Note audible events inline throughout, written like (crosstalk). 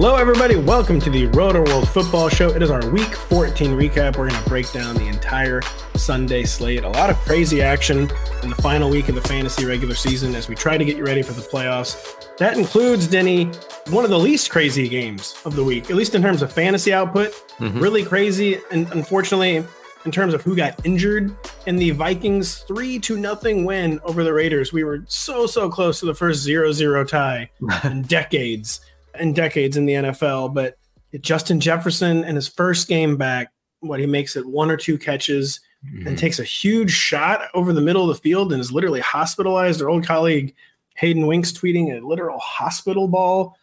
Hello, everybody. Welcome to the Rotoworld Football Show. It is our Week 14 recap. We're going to break down the entire Sunday slate. A lot of crazy action in the final week of the fantasy regular season as we try to get you ready for the playoffs. That includes, Denny, one of the least crazy games of the week, at least in terms of fantasy output. Mm-hmm. Really crazy. And unfortunately, in terms of who got injured in the Vikings 3 to nothing win over the Raiders, we were so, so close to the first 0 0 tie (laughs) in decades in decades in the NFL. But Justin Jefferson in his first game back, what he makes it one or two catches mm-hmm. and takes a huge shot over the middle of the field and is literally hospitalized. Our old colleague Hayden Winks tweeting a literal hospital ball.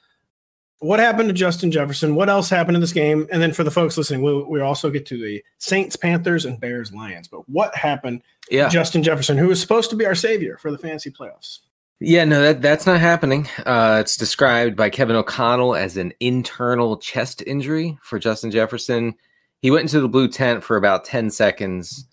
What happened to Justin Jefferson? What else happened in this game? And then for the folks listening, we we also get to the Saints, Panthers, and Bears, Lions. But what happened yeah. Justin Jefferson, who was supposed to be our savior for the fantasy playoffs? Yeah, no, that that's not happening. Uh, it's described by Kevin O'Connell as an internal chest injury for Justin Jefferson. He went into the blue tent for about ten seconds,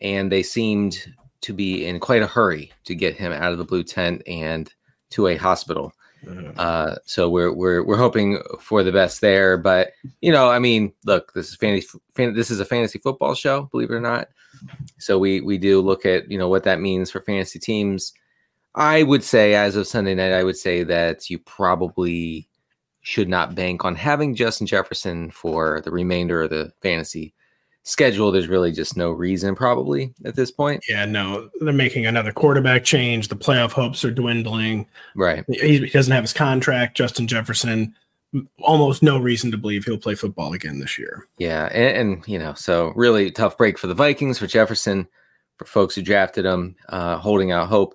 and they seemed to be in quite a hurry to get him out of the blue tent and to a hospital. Mm-hmm. Uh, so we're we're we're hoping for the best there. But you know, I mean, look, this is fantasy. Fan, this is a fantasy football show, believe it or not. So we we do look at you know what that means for fantasy teams I would say, as of Sunday night, I would say that you probably should not bank on having Justin Jefferson for the remainder of the fantasy schedule. There's really just no reason, probably at this point. Yeah, no, they're making another quarterback change. The playoff hopes are dwindling. Right. He, he doesn't have his contract. Justin Jefferson, almost no reason to believe he'll play football again this year. Yeah, and, and you know, so really tough break for the Vikings for Jefferson, for folks who drafted him, uh, holding out hope.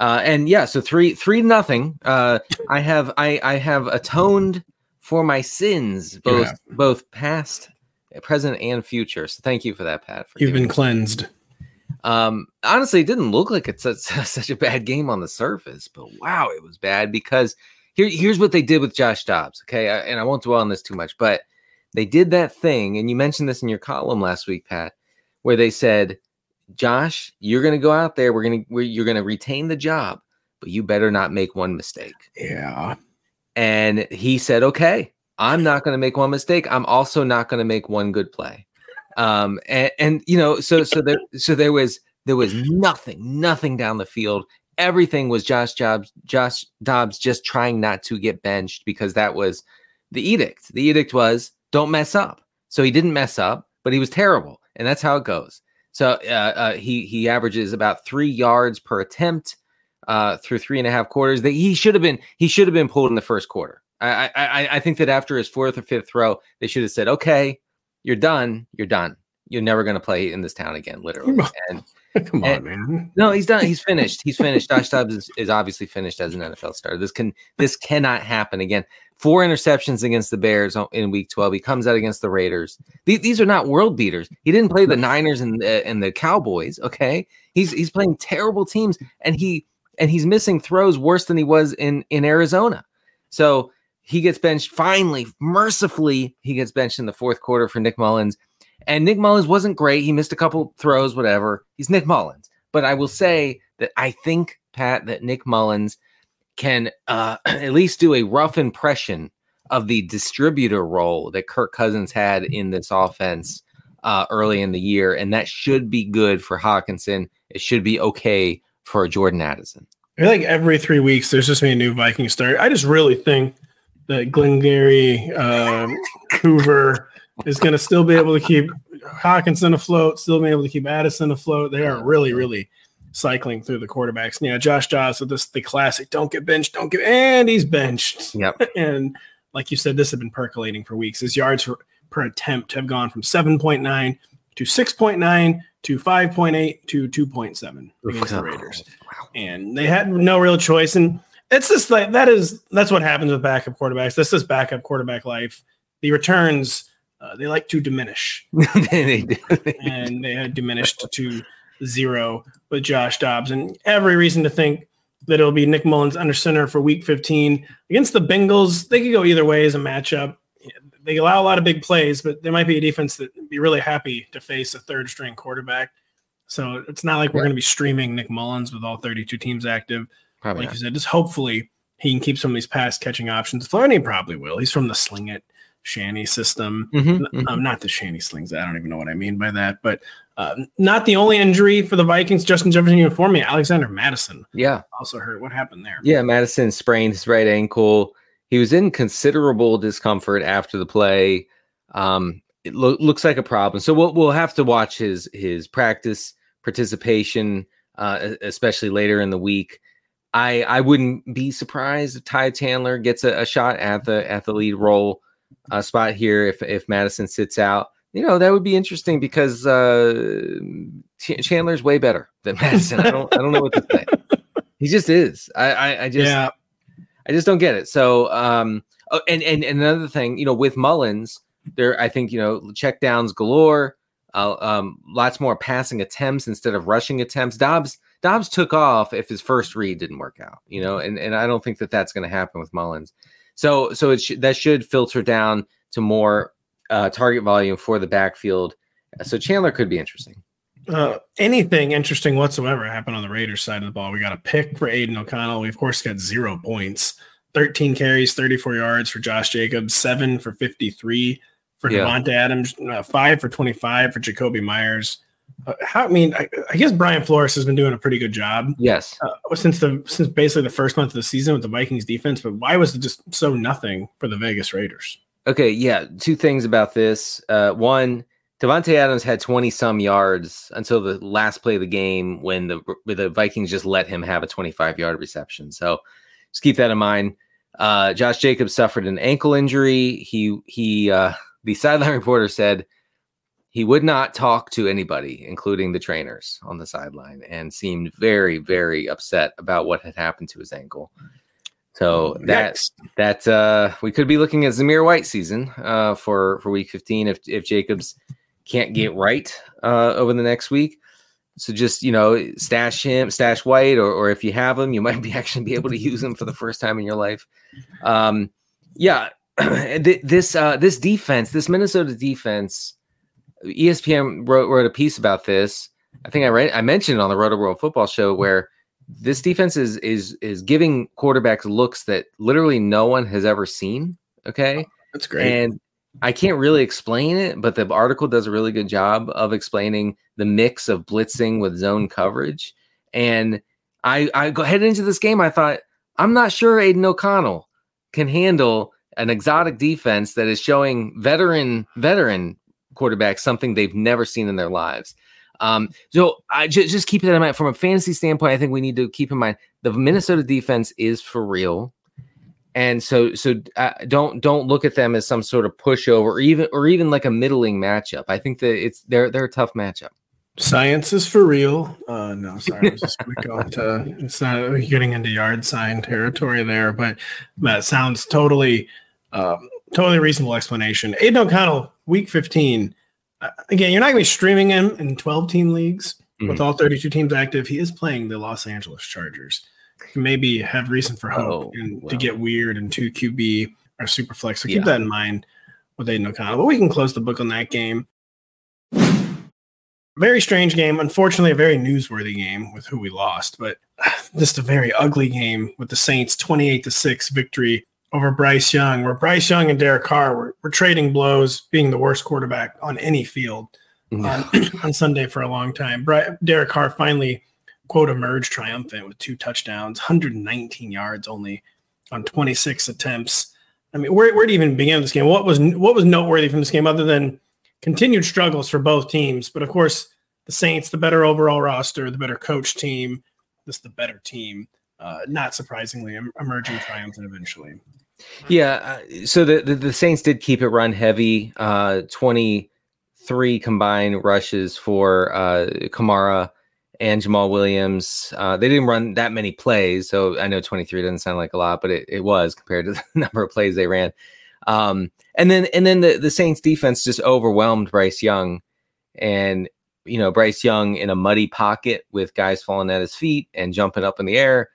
Uh, and yeah, so three three nothing. Uh, I have I I have atoned for my sins, both yeah. both past, present, and future. So thank you for that, Pat. You've been cleansed. Um, honestly, it didn't look like it's such, (laughs) such a bad game on the surface, but wow, it was bad because here here's what they did with Josh Dobbs. Okay, I, and I won't dwell on this too much, but they did that thing, and you mentioned this in your column last week, Pat, where they said Josh, you're going to go out there. We're going to, you're going to retain the job, but you better not make one mistake. Yeah. And he said, okay, I'm not going to make one mistake. I'm also not going to make one good play. Um, and, and, you know, so, so there, so there was, there was nothing, nothing down the field. Everything was Josh Jobs, Josh Dobbs just trying not to get benched because that was the edict. The edict was don't mess up. So he didn't mess up, but he was terrible. And that's how it goes. So uh, uh, he he averages about three yards per attempt uh, through three and a half quarters. That he should have been he should have been pulled in the first quarter. I, I I think that after his fourth or fifth throw, they should have said, "Okay, you're done. You're done. You're never going to play in this town again." Literally. And (laughs) Come on, and, man. No, he's done. He's finished. He's finished. Josh Dobbs is, is, obviously finished as an NFL starter. This can this cannot happen again. Four interceptions against the Bears in Week 12. He comes out against the Raiders. These, are not world beaters. He didn't play the Niners and the, and the Cowboys. Okay, he's he's playing terrible teams, and he and he's missing throws worse than he was in in Arizona. So he gets benched. Finally, mercifully, he gets benched in the fourth quarter for Nick Mullens. and Nick Mullens wasn't great. He missed a couple throws, whatever. He's Nick Mullens. But I will say that I think, Pat, that Nick Mullens can uh, (clears throat) at least do a rough impression of the distributor role that Kirk Cousins had in this offense uh, early in the year, and that should be good for Hockenson. It should be okay for Jordan Addison. I feel like every three weeks there's just a new Viking start. I just really think that Glengarry, um, (laughs) Hoover is going to still be able to keep Hockenson afloat, still be able to keep Addison afloat. They are really, really cycling through the quarterbacks. Yeah, Josh Dobbs with this the classic don't get benched, don't get and he's benched. Yep. (laughs) and like you said, this had been percolating for weeks. His yards per, per attempt have gone from 7.9 to 6.9 to 5.8 to 2.7 against the Raiders. Wow. And they had no real choice. And it's just like that is that's what happens with backup quarterbacks. This is backup quarterback life. The returns uh, they like to diminish. (laughs) they do. and they had diminished to zero with Josh Dobbs. And every reason to think that it'll be Nick Mullens under center for week 15 against the Bengals. They could go either way as a matchup. They allow a lot of big plays, but there might be a defense that be really happy to face a third string quarterback. So it's not like we're going to be streaming Nick Mullens with all 32 teams active. Probably like not. you said, just hopefully he can keep some of these pass catching options. Flaherty probably will. He's from the sling it Shanny system. Mhm, mhm. Um, not the Shanny slings. I don't even know what I mean by that. But uh, not the only injury for the Vikings. Justin Jefferson for me. Alexander Mattison Yeah. also hurt. What happened there? Yeah, Mattison sprained his right ankle. He was in considerable discomfort after the play. Um, it lo- looks like a problem. So we'll we'll have to watch his his practice participation, uh, especially later in the week. I I wouldn't be surprised if Ty Chandler gets a, a shot at the at the lead role uh, spot here if if Mattison sits out. You know that would be interesting because uh, Ch- Chandler's way better than Mattison. I don't I don't know what to say. (laughs) He just is. I I, I just yeah, I just don't get it. So, um, oh, and, and and another thing, you know, with Mullens, there, I think you know, check downs galore. Uh, um, lots more passing attempts instead of rushing attempts. Dobbs Dobbs took off if his first read didn't work out, you know, and and I don't think that that's going to happen with Mullens. So so it sh- that should filter down to more uh, target volume for the backfield. So Chandler could be interesting. uh, anything interesting whatsoever happened on the Raiders side of the ball. We got a pick for Aidan O'Connell. We of course got zero points. 13 carries, 34 yards for Josh Jacobs, seven for 53 for Yeah. Davante Adams, uh, five for 25 for Jakobi Meyers. Uh, how, I mean, I, I guess Brian Flores has been doing a pretty good job Yes. uh, since the since basically the first month of the season with the Vikings defense. But why was it just so nothing for the Vegas Raiders? Okay, yeah. Two things about this. Uh, one, Davante Adams had 20 some yards until the last play of the game when the the Vikings just let him have a 25 yard reception. So just keep that in mind. Uh, Josh Jacobs suffered an ankle injury. He he uh, (laughs) the sideline reporter said he would not talk to anybody, including the trainers on the sideline, and seemed very very upset about what had happened to his ankle. So that Yikes. that uh, we could be looking at Zamir White season uh, for for Week 15 if if Jacobs can't get right uh, over the next week. So just you know, stash him, stash White, or or if you have him, you might be (laughs) actually be able to use him for the first time in your life. Um, yeah, (clears throat) this uh, this defense, this Minnesota defense, ESPN wrote wrote a piece about this. I think I read I mentioned on the Rotoworld Football Show where this defense is is is giving quarterbacks looks that literally no one has ever seen. Okay. That's great. And I can't really explain it, but the article does a really good job of explaining the mix of blitzing with zone coverage. And I I go headed into this game, I thought, I'm not sure Aidan O'Connell can handle an exotic defense that is showing veteran veteran quarterbacks something they've never seen in their lives. Um, so I just just keep that in mind from a fantasy standpoint. I think we need to keep in mind the Minnesota defense is for real, and so so uh, don't don't look at them as some sort of pushover or even or even like a middling matchup. I think that it's they're they're a tough matchup. Science is for real. Uh, no, sorry, I was just going to. It's not getting into yard sign territory there, but that sounds totally, um, totally reasonable explanation. Aidan O'Connell, week fifteen. Uh, again, you're not going to be streaming him in 12 team leagues with all 32 teams active. He is playing the Los Angeles Chargers. Maybe have reason for hope Oh, and to get weird and two QB or super flex. So keep Yeah. that in mind with Aidan O'Connell. But we can close the book on that game. Very strange game. Unfortunately, a very newsworthy game with who we lost, but (sighs) just a very ugly game with the Saints 28 to 6 victory over Bryce Young, where Bryce Young and Derek Carr were, were trading blows, being the worst quarterback on any field on, (clears throat) on Sunday for a long time. Bri- Derek Carr finally, quote, emerged triumphant with two touchdowns, 119 yards only on 26 attempts. I mean, where, where to even begin this game? What was what was noteworthy from this game other than continued struggles for both teams? But of course, the Saints, the better overall roster, the better coach team, this the better team. Uh, not surprisingly, emerging triumphant eventually. Yeah, uh, so the, the the Saints did keep it run heavy. Uh, twenty three combined rushes for uh, Kamara and Jamaal Williams. Uh, they didn't run that many plays, so I know twenty three doesn't sound like a lot, but it, it was compared to (laughs) the number of plays they ran. Um, and then and then the the Saints defense just overwhelmed Bryce Young, and you know Bryce Young in a muddy pocket with guys falling at his feet and jumping up in the air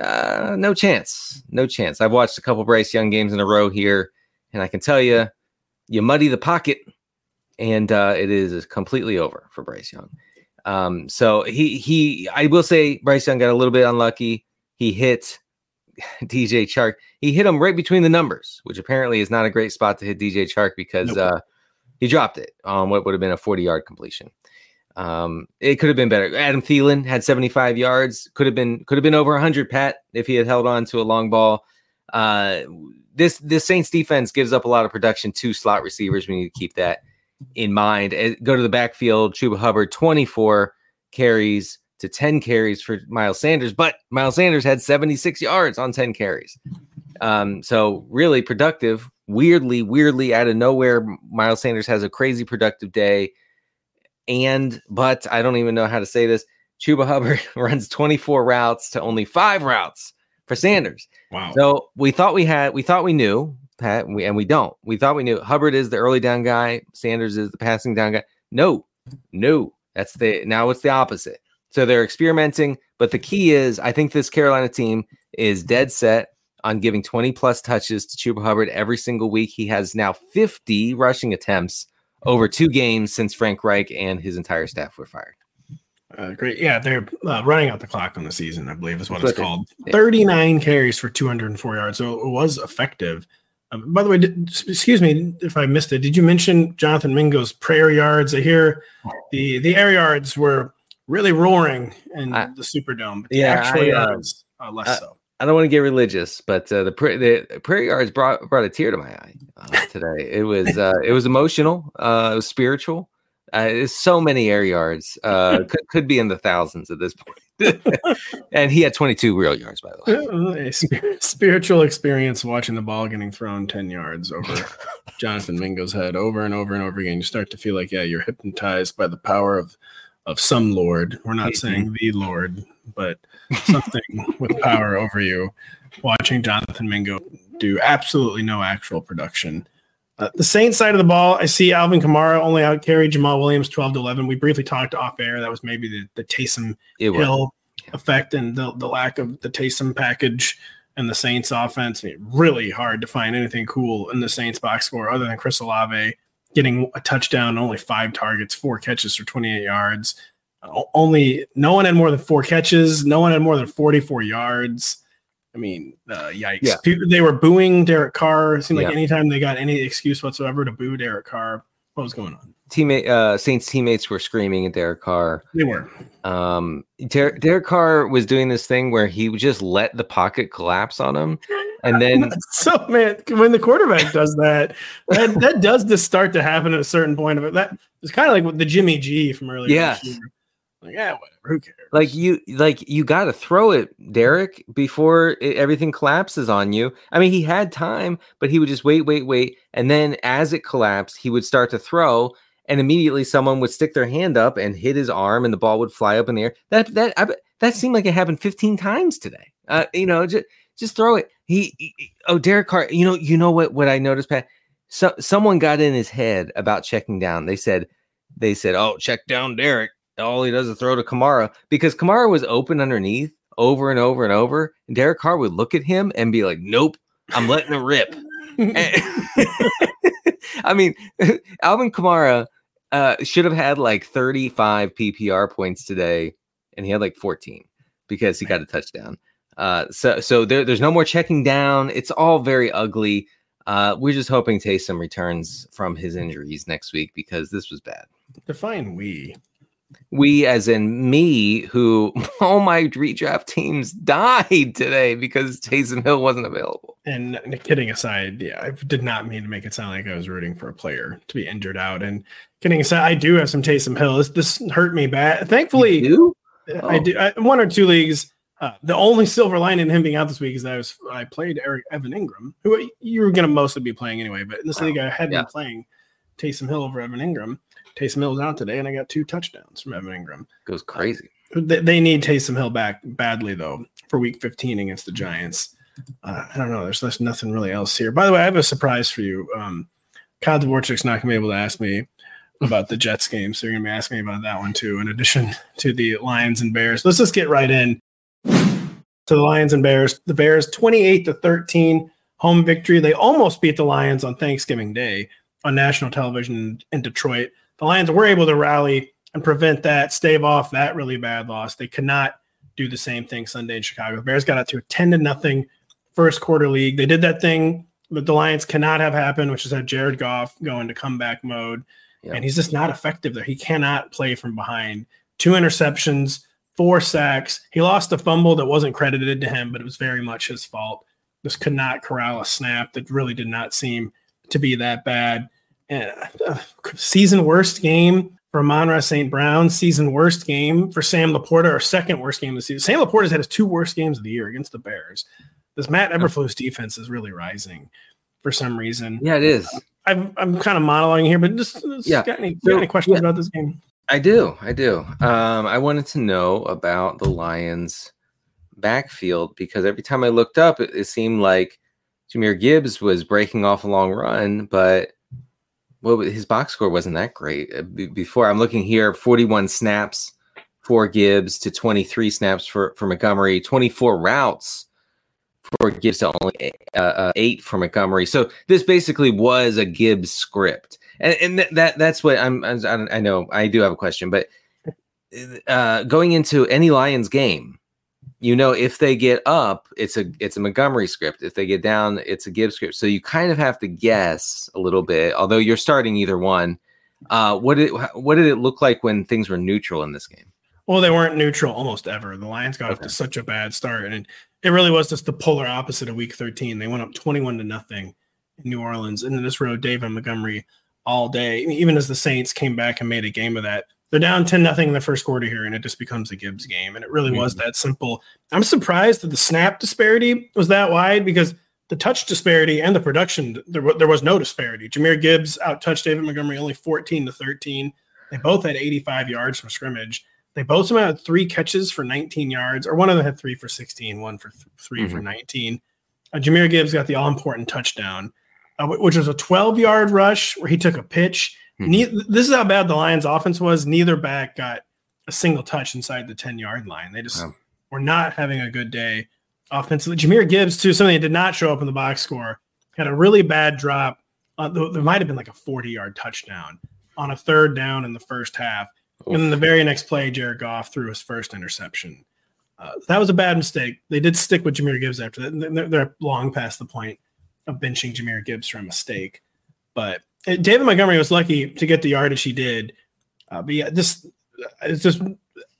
uh, no chance. No chance. I've watched a couple Bryce Young games in a row here, and I can tell you, you muddy the pocket, and uh, it is completely over for Bryce Young. Um, so he he, I will say, Bryce Young got a little bit unlucky. He hit (laughs) DJ Chark. He hit him right between the numbers, which apparently is not a great spot to hit DJ Chark because Nope. uh, he dropped it on what would have been a 40 yard completion. Um, it could have been better. Adam Thielen had 75 yards. Could have been could have been over 100. Pat, if he had held on to a long ball. Uh, this this Saints defense gives up a lot of production to slot receivers. We need to keep that in mind. Uh, Go to the backfield. Chuba Hubbard 24 carries to 10 carries for Miles Sanders, but Miles Sanders had 76 yards on 10 carries. Um, so really productive. Weirdly, weirdly out of nowhere, Miles Sanders has a crazy productive day and but I don't even know how to say this. Chuba Hubbard (laughs) runs 24 routes to only five routes for Sanders. Wow. So we thought we had, we thought we knew, Pat, and we, and we don't. We thought we knew Hubbard is the early down guy, Sanders is the passing down guy. No, no, that's the now it's the opposite. So they're experimenting, but the key is I think this Carolina team is dead set on giving 20 plus touches to Chuba Hubbard every single week. He has now 50 rushing attempts over two games since Frank Reich and his entire staff were fired. Uh, great. Yeah, they're uh, running out the clock on the season, I believe is what it's called. 39 carries for 204 yards. So it was effective. Um, by the way, did, excuse me if I missed it. Did you mention Jonathan Mingo's prayer yards? I hear the the air yards were really roaring in I- the Superdome. But the Yeah, actual I, uh, yards uh, less so. I don't want to get religious, but uh, the pra- the prayer yards brought brought a tear to my eye uh, today. It was uh, it was emotional. Uh, it was spiritual. Uh, it's so many air yards. Uh, (laughs) could could be in the thousands at this point. (laughs) and he had 22 real yards, by the way. (laughs) a spir- spiritual experience watching the ball getting thrown 10 yards over Jonathan Mingo's head over and over and over again. You start to feel like, yeah, you're hypnotized by the power of of some Lord. We're not Mhm. saying the Lord, but something (laughs) with power over you. Watching Jonathan Mingo do absolutely no actual production. Uh, the Saints side of the ball, I see Alvin Kamara only out carried Jamaal Williams 12 to 11. We briefly talked off air. That was maybe the, the Taysom It was. Hill effect and the, the lack of the Taysom package and the Saints offense. I mean, really hard to find anything cool in the Saints box score other than Chris Olave getting a touchdown, only five targets, four catches for 28 yards. Only no one had more than four catches. No one had more than 44 yards. I mean, uh, yikes. Yeah. People, they were booing Derek Carr. It seemed like Yeah. anytime they got any excuse whatsoever to boo Derek Carr, what was going on? Teammate uh, Saints teammates were screaming at Derek Carr. They were. Um, Der- Derek Carr was doing this thing where he would just let the pocket collapse on him, (laughs) and then (laughs) So man, when the quarterback does that, that that does just start to happen at a certain point of it. That it's kind of like with the Jimmy G from earlier. Yes. Like yeah, whatever. Who cares? like you like you got to throw it derek before it, everything collapses on you i mean he had time but he would just wait wait wait and then as it collapsed he would start to throw and immediately someone would stick their hand up and hit his arm and the ball would fly up in the air that that I, that seemed like it happened 15 times today uh you know just just throw it he, he- oh derek carr you know you know what what i noticed pat so someone got in his head about checking down they said they said oh check down derek all he does is throw to Kamara because Kamara was open underneath over and over and over. And Derek Carr would look at him and be like, Nope, I'm letting it rip. (laughs) I mean, (laughs) Alvin Kamara uh, should have had like 35 PPR points today, and he had like 14 because he got a touchdown. Uh, so so there, there's no more checking down. It's all very ugly. Uh, we're just hoping Taysom returns from his injuries next week because this was bad. Define we. We, as in me, who (laughs) all my redraft teams died today because Taysom Hill wasn't available. And kidding aside, yeah, I did not mean to make it sound like I was rooting for a player to be injured out. And kidding aside, I do have some Taysom Hill. This, this hurt me bad. Thankfully, You I Oh. do I, one or two leagues. Uh, the only silver lining in him being out this week is that I was I played Eric Evan Engram, who you were going to mostly be playing anyway. But in this Wow. league, I had Yeah. been playing Taysom Hill over Evan Engram. Taysom Hill was out today, and I got two touchdowns from Evan Engram. goes crazy. They, they need Taysom Hill back badly though for Week 15 against the Giants. Uh, I don't know. There's, there's nothing really else here. By the way, I have a surprise for you. Um, Kyle Dvorchak's not going to be able to ask me (laughs) about the Jets game, so you're going to be asking me about that one too. In addition to the Lions and Bears, let's just get right in to the Lions and Bears. The Bears 28 to 13 home victory. They almost beat the Lions on Thanksgiving Day on national television in Detroit. The Lions were able to rally and prevent that, stave off that really bad loss. They could not do the same thing Sunday in Chicago. The Bears got out to a 10 to nothing first quarter league. They did that thing that the Lions cannot have happen, which is have Jared Goff go into comeback mode. Yeah. And he's just not effective there. He cannot play from behind. Two interceptions, four sacks. He lost a fumble that wasn't credited to him, but it was very much his fault. Just could not corral a snap that really did not seem to be that bad. And uh, season worst game for Amon-Ra St. Brown, season worst game for Sam LaPorta, or second worst game of the season. Sam LaPorta's had his two worst games of the year against the Bears. This Matt Eberflus defense is really rising for some reason. Yeah, it is. I'm, I'm kind of monologuing here, but just, just Yeah. got, any, So, got any questions yeah. about this game? I do. I do. Um, I wanted to know about the Lions backfield because every time I looked up, it, it seemed like Jahmyr Gibbs was breaking off a long run, but well, his box score wasn't that great. Uh, Before I'm looking here, 41 snaps for Gibbs to 23 snaps for, for Montgomery, 24 routes for Gibbs to only uh, uh, eight for Montgomery. So this basically was a Gibbs script, and and th- that that's what I'm. I'm I don't- I know I do have a question, but uh, going into any Lions game, you know, if they get up, it's a it's a Montgomery script. If they get down, it's a Gibbs script. So you kind of have to guess a little bit, although you're starting either one. Uh, what did what did it look like when things were neutral in this game? Well, they weren't neutral almost ever. The Lions got off to such a bad start, and it really was just the polar opposite of Week 13. They went up 21 to nothing in New Orleans, and then just rode David Montgomery all day. Even as the Saints came back and made a game of that, they're down 10 nothing in the first quarter here, and it just becomes a Gibbs game. And it really was that simple. I'm surprised that the snap disparity was that wide because the touch disparity and the production there, wa- there was no disparity. Jahmyr Gibbs out touched David Montgomery only 14 to 13. They both had 85 yards from scrimmage. They both had three catches for 19 yards, or one of them had three for 16, one for th- 3 for 19. Uh, Jahmyr Gibbs got the all important touchdown, uh, which was a 12 yard rush where he took a pitch. Mhm. Ne- this is how bad the Lions' offense was. Neither back got a single touch inside the 10 yard line. They just Wow. were not having a good day offensively. Jahmyr Gibbs, too, something that did not show up in the box score, had a really bad drop. Uh, there might have been like a 40 yard touchdown on a third down in the first half. And then the very next play, Jared Goff threw his first interception. Uh, that was a bad mistake. They did stick with Jahmyr Gibbs after that. They're, they're long past the point of benching Jahmyr Gibbs for a mistake. But uh, David Montgomery was lucky to get the yardage he did. Uh, but yeah, this it's just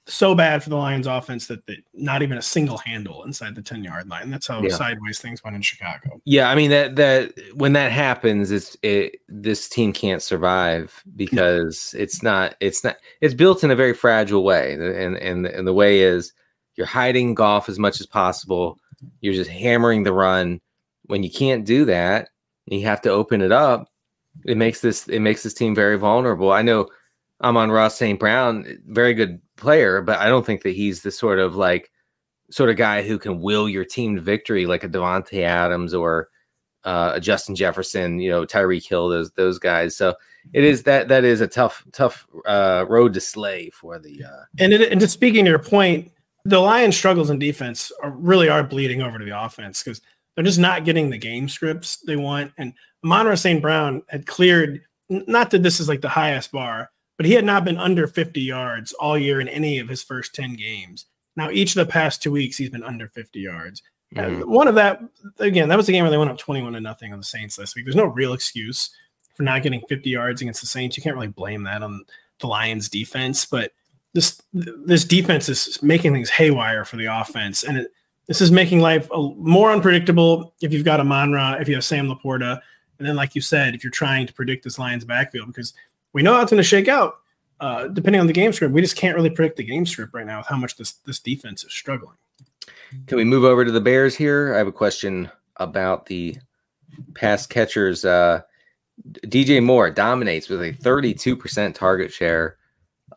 so bad for the Lions offense that they, not even a single handle inside the 10 yard line. That's how Yeah. sideways things went in Chicago. Yeah, I mean that that when that happens, it's it this team can't survive because it's not it's not it's built in a very fragile way, and and and the way is you're hiding Goff as much as possible. You're just hammering the run. When you can't do that, you have to open it up. It makes this it makes this team very vulnerable. I know I'm on Ross St. Brown, very good player, but I don't think that he's the sort of like sort of guy who can will your team to victory like a Davante Adams or uh, a Justin Jefferson, you know, Tyreek Hill, those those guys. So it is that that is a tough tough uh, road to slay for the. Uh, And, it, and just speaking to your point, the Lions' struggles in defense are, really are bleeding over to the offense because they're just not getting the game scripts they want. And Monroe St. Brown had cleared, not that this is like the highest bar, but he had not been under 50 yards all year in any of his first 10 games. Now, each of the past two weeks, he's been under 50 yards. Mhm. And one of that, again, that was the game where they went up 21 to nothing on the Saints last week. There's no real excuse for not getting 50 yards against the Saints. You can't really blame that on the Lions defense, but this this defense is making things haywire for the offense, and it, this is making life a, more unpredictable. If you've got Amon-Ra, if you have Sam LaPorta, and then like you said, if you're trying to predict this Lions backfield, because we know how it's going to shake out. Uh, depending on the game script, we just can't really predict the game script right now with how much this this defense is struggling. Can we move over to the Bears here? I have a question about the pass catchers. Uh, DJ Moore dominates with a 32% target share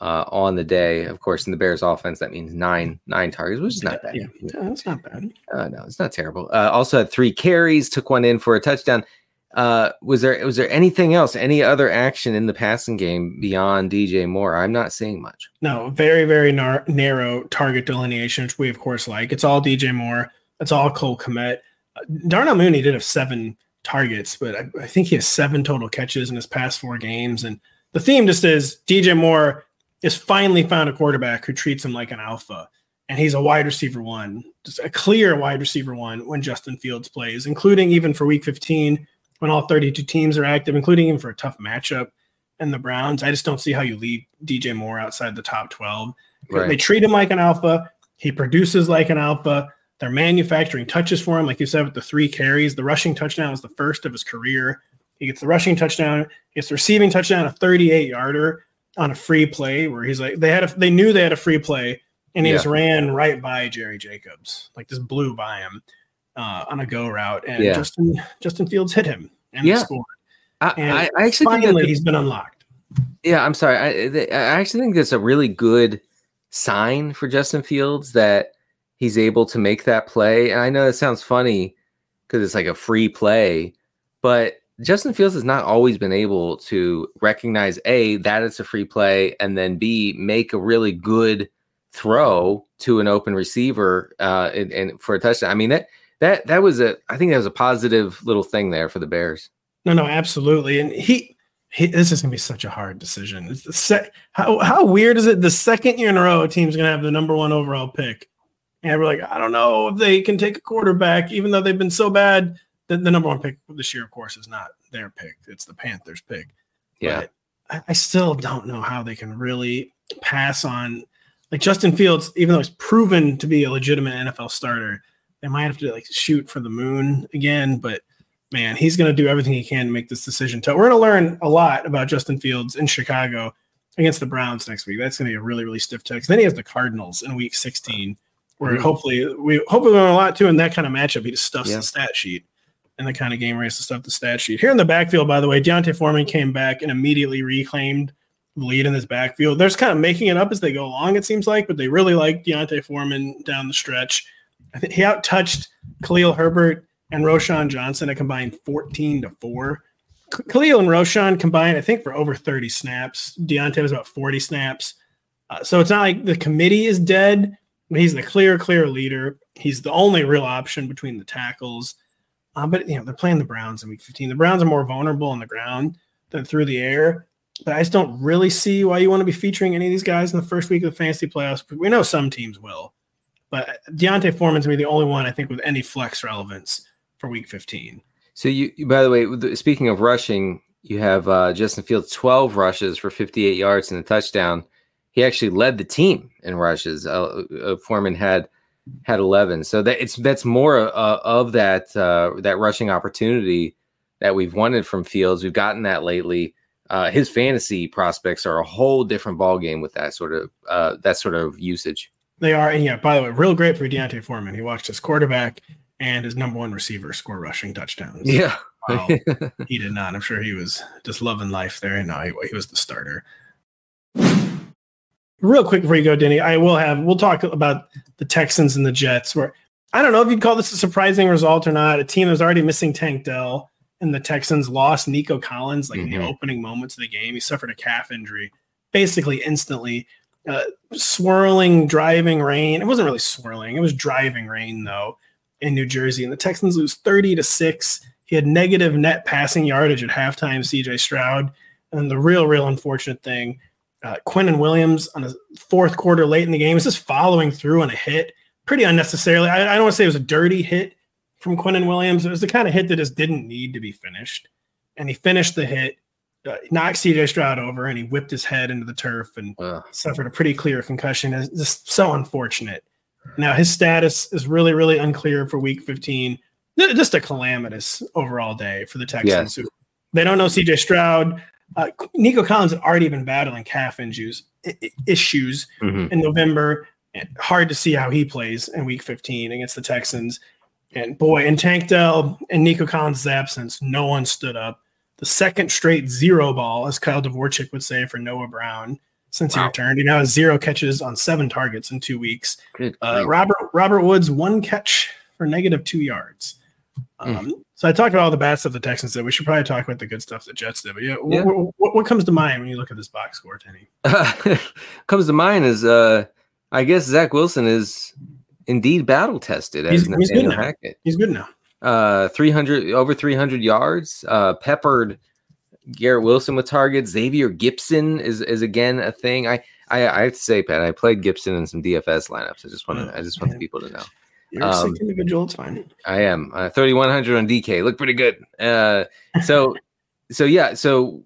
uh, on the day. Of course, in the Bears offense, that means nine nine targets, which is not bad. Yeah, that's not bad. Uh, no, it's not terrible. Uh, also had three carries, took one in for a touchdown. Uh, was there was there anything else, any other action in the passing game beyond DJ Moore? I'm not seeing much. No, very, very nar- narrow target delineation, which we of course like. It's all DJ Moore. It's all Cole Kmet. Uh, Darnell Mooney did have seven targets, but I, I think he has seven total catches in his past four games. And the theme just is DJ Moore is finally found a quarterback who treats him like an alpha. And he's a wide receiver one, just a clear wide receiver one when Justin Fields plays, including even for week 15 when all 32 teams are active, including even for a tough matchup and the Browns. I just don't see how you leave DJ Moore outside the top 12. Right. They treat him like an alpha. He produces like an alpha. They're manufacturing touches for him, like you said, with the three carries. The rushing touchdown was the first of his career. He gets the rushing touchdown, he gets the receiving touchdown, a 38 yarder on a free play where he's like, they had a, they knew they had a free play, and he Yeah. just ran right by Jerry Jacobs, like just blew by him uh, on a go route, and Yeah. Justin Justin Fields hit him and Yeah. scored. I, And I, I actually think finally that he's been unlocked. Yeah, I'm sorry. I, I actually think that's a really good sign for Justin Fields that he's able to make that play. And I know that sounds funny because it's like a free play, but Justin Fields has not always been able to recognize A, that it's a free play, and then B, make a really good throw to an open receiver uh, and, and for a touchdown. I mean, that that that was a I think that was a positive little thing there for the Bears. No, no, absolutely. And he, he this is gonna be such a hard decision. It's the sec- how how weird is it? The second year in a row, a team's gonna have the number one overall pick, and we're like, I don't know if they can take a quarterback, even though they've been so bad. The, the number one pick this year, of course, is not their pick; it's the Panthers' pick. Yeah. But I, I still don't know how they can really pass on like Justin Fields, even though he's proven to be a legitimate NFL starter. They might have to like shoot for the moon again, but man, he's going to do everything he can to make this decision. We're going to learn a lot about Justin Fields in Chicago against the Browns next week. That's going to be a really, really stiff test. Then he has the Cardinals in Week 16, where Mhm. hopefully we hopefully learn a lot too. In that kind of matchup, he just stuffs Yeah. the stat sheet. And the kind of game where he to stuff the stat sheet. Here in the backfield, by the way, D'Onta Foreman came back and immediately reclaimed the lead in this backfield. They're just kind of making it up as they go along, it seems like, but they really like D'Onta Foreman down the stretch. I think he outtouched Khalil Herbert and Roschon Johnson. a combined 14 to 4. Khalil and Roschon combined, I think, for over 30 snaps. D'Onta was about 40 snaps. Uh, so it's not like the committee is dead, he's the clear, clear leader. He's the only real option between the tackles. Uh, but you know, they're playing the Browns in week 15. The Browns are more vulnerable on the ground than through the air. But I just don't really see why you want to be featuring any of these guys in the first week of the fantasy playoffs. We know some teams will. But D'Onta Foreman's gonna be the only one I think with any flex relevance for week 15. So you, by the way, speaking of rushing, you have uh, Justin Fields 12 rushes for 58 yards and a touchdown. He actually led the team in rushes. Uh, uh, Foreman had had 11. So that it's that's more uh, of that uh, that rushing opportunity that we've wanted from Fields. We've gotten that lately. Uh, his fantasy prospects are a whole different ball game with that sort of uh, that sort of usage. They are, and yeah, by the way, real great for D'Onta Foreman. He watched his quarterback and his number one receiver score rushing touchdowns. Yeah. Wow. (laughs) he did not. I'm sure he was just loving life there. No, he, he was the starter. Real quick before you go, Denny, I will have we'll talk about the Texans and the Jets. Where I don't know if you'd call this a surprising result or not. A team that was already missing Tank Dell, and the Texans lost Nico Collins like in the Mhm. opening moments of the game. He suffered a calf injury basically instantly. Uh, swirling, driving rain. It wasn't really swirling. It was driving rain though in New Jersey, and the Texans lose thirty to six. He had negative net passing yardage at halftime. CJ Stroud, and the real, real unfortunate thing Uh, Quinnen Williams on a fourth quarter late in the game is just following through on a hit pretty unnecessarily. I, I don't want to say it was a dirty hit from Quinnen Williams. It was the kind of hit that just didn't need to be finished. And he finished the hit, uh, knocked CJ Stroud over, and he whipped his head into the turf and suffered a pretty clear concussion. It's just so unfortunate. Now his status is really, really unclear for Week 15. Just a calamitous overall day for the Texans. Yes. They don't know CJ Stroud. Uh, Nico Collins had already been battling calf issues issues mm-hmm. in November. Hard to see how he plays in Week 15 against the Texans. And boy, in Tank Dell and Nico Collins' absence, no one stood up. The second straight zero ball, as Kyle Dvorchak would say, for Noah Brown since wow. he returned. He now has zero catches on seven targets in two weeks. Uh, Robert Robert Woods one catch for negative two yards. Hmm. Um, mm. So I talked about all the bad stuff the Texans did. We should probably talk about the good stuff the Jets did. But yeah, yeah. What, what, what, comes to mind when you look at this box score, Tenny? Uh, (laughs) comes to mind is uh, I guess Zach Wilson is indeed battle tested as he's, he's good now. Hackett. He's good now. Uh, 300 over 300 yards. Uh, peppered Garrett Wilson with targets. Xavier Gipson is is again a thing. I I, I have to say, Pat, I played Gipson in some DFS lineups. I just want to, I just want the people to know. You're a um, sick individual. It's fine. I am. Uh, 3100 on DK. Look pretty good. Uh, so, (laughs) so yeah. So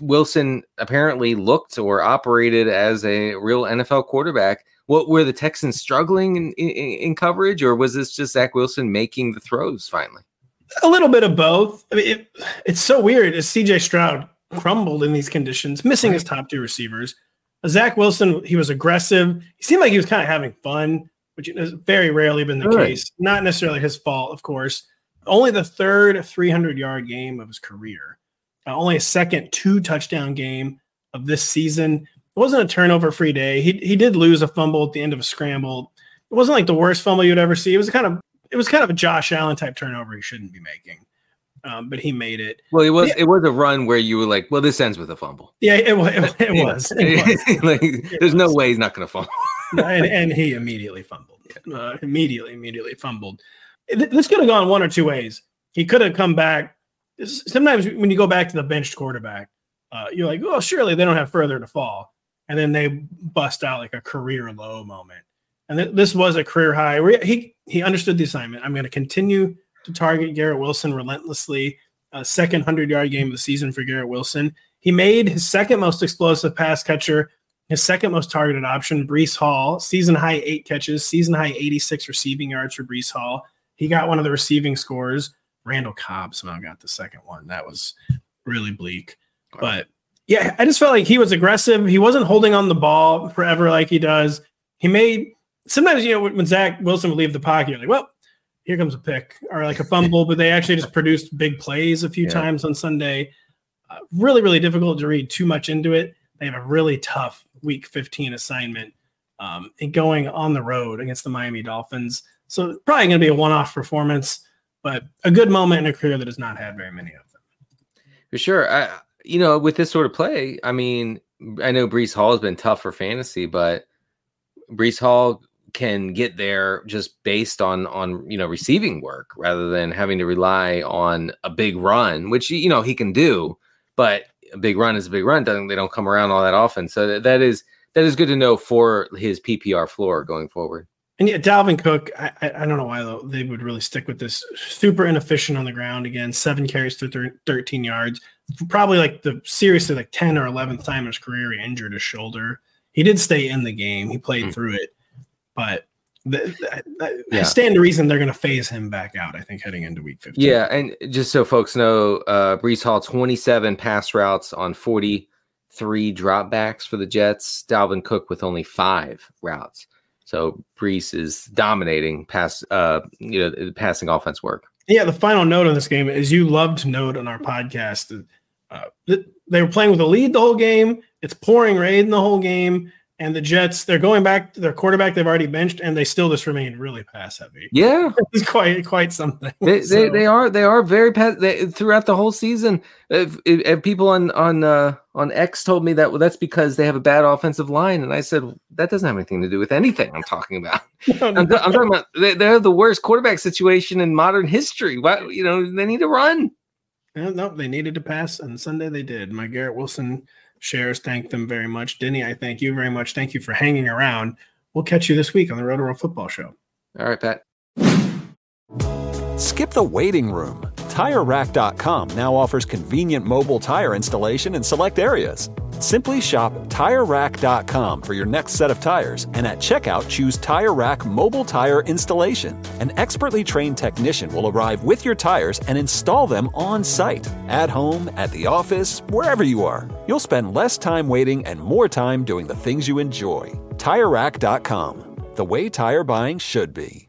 Wilson apparently looked or operated as a real NFL quarterback. What were the Texans struggling in, in, in coverage, or was this just Zach Wilson making the throws finally? A little bit of both. I mean, it, it's so weird. As CJ Stroud crumbled in these conditions, missing his top two receivers. Zach Wilson, he was aggressive. He seemed like he was kind of having fun which has very rarely been the case. Not necessarily his fault, of course. Only the third 300 yard game of his career. Uh, only a second two touchdown game of this season. It wasn't a turnover free day. He, he did lose a fumble at the end of a scramble. It wasn't like the worst fumble you'd ever see. It was kind of it was kind of a Josh Allen type turnover he shouldn't be making. Um, but he made it. Well, it was yeah. it was a run where you were like, well, this ends with a fumble. Yeah, it, it, it was. It was. (laughs) like, there's no way he's not going to fumble and, (laughs) and, he immediately fumbled. Uh, immediately, immediately fumbled. This could have gone one or two ways. He could have come back. Sometimes when you go back to the benched quarterback, uh, you're like, oh, surely they don't have further to fall. And then they bust out like a career low moment. And th- this was a career high. He he understood the assignment. I'm going to continue to target Garrett Wilson relentlessly. A second hundred yard game of the season for Garrett Wilson. He made his second most explosive pass catcher his second most targeted option, Breece Hall, season high eight catches, season high 86 receiving yards for Breece Hall. He got one of the receiving scores. Randall Cobb somehow got the second one. That was really bleak. But yeah, I just felt like he was aggressive. He wasn't holding on the ball forever like he does. He made sometimes, you know, when Zach Wilson would leave the pocket, you're like, well, here comes a pick or like a fumble, but they actually just produced big plays a few yeah. times on Sunday. Uh, really, really difficult to read too much into it. They have a really tough week 15 assignment um, and going on the road against the Miami Dolphins. So probably going to be a one-off performance, but a good moment in a career that has not had very many of them. For sure. I, you know, with this sort of play, I mean, I know Breece Hall has been tough for fantasy, but Breece Hall can get there just based on on you know receiving work rather than having to rely on a big run, which you know he can do. But a big run is a big run. Doesn't they don't come around all that often. So that, that is that is good to know for his PPR floor going forward. And yeah, Dalvin Cook, I, I don't know why though they would really stick with this. Super inefficient on the ground again, seven carries for thir- 13 yards. Probably like the seriously like 10 or 11th time in his career he injured his shoulder. He did stay in the game. He played mm. through it, but the, the, yeah. stand to reason they're going to phase him back out. I think heading into week 15. Yeah, and just so folks know, uh, Breece Hall 27 pass routes on 43 dropbacks for the Jets. Dalvin Cook with only five routes. So Breece is dominating pass, uh, you know, the passing offense work. Yeah, the final note on this game is you love to note on our podcast. Uh, they were playing with a lead the whole game. It's pouring rain the whole game and the Jets, they're going back to their quarterback they've already benched, and they still just remain really pass heavy. Yeah, (laughs) it's quite quite something. They, so. they, they, are they are very pass they, throughout the whole season. If, if, if people on on uh, on X told me that well, that's because they have a bad offensive line, and I said that doesn't have anything to do with anything I'm talking about. (laughs) no, no. I'm, I'm, talking about they, they're the worst quarterback situation in modern history. Why you know they need to run. no, they needed to pass, and Sunday they did. My Garrett Wilson shares. Thank them very much. Denny, I thank you very much. Thank you for hanging around. We'll catch you this week on the Rotoworld Football Show. All right, Pat. Skip the waiting room. TireRack.com now offers convenient mobile tire installation in select areas. Simply shop TireRack.com for your next set of tires, and at checkout, choose Tire Rack Mobile Tire Installation. An expertly trained technician will arrive with your tires and install them on site, at home, at the office, wherever you are. You'll spend less time waiting and more time doing the things you enjoy. TireRack.com, the way tire buying should be.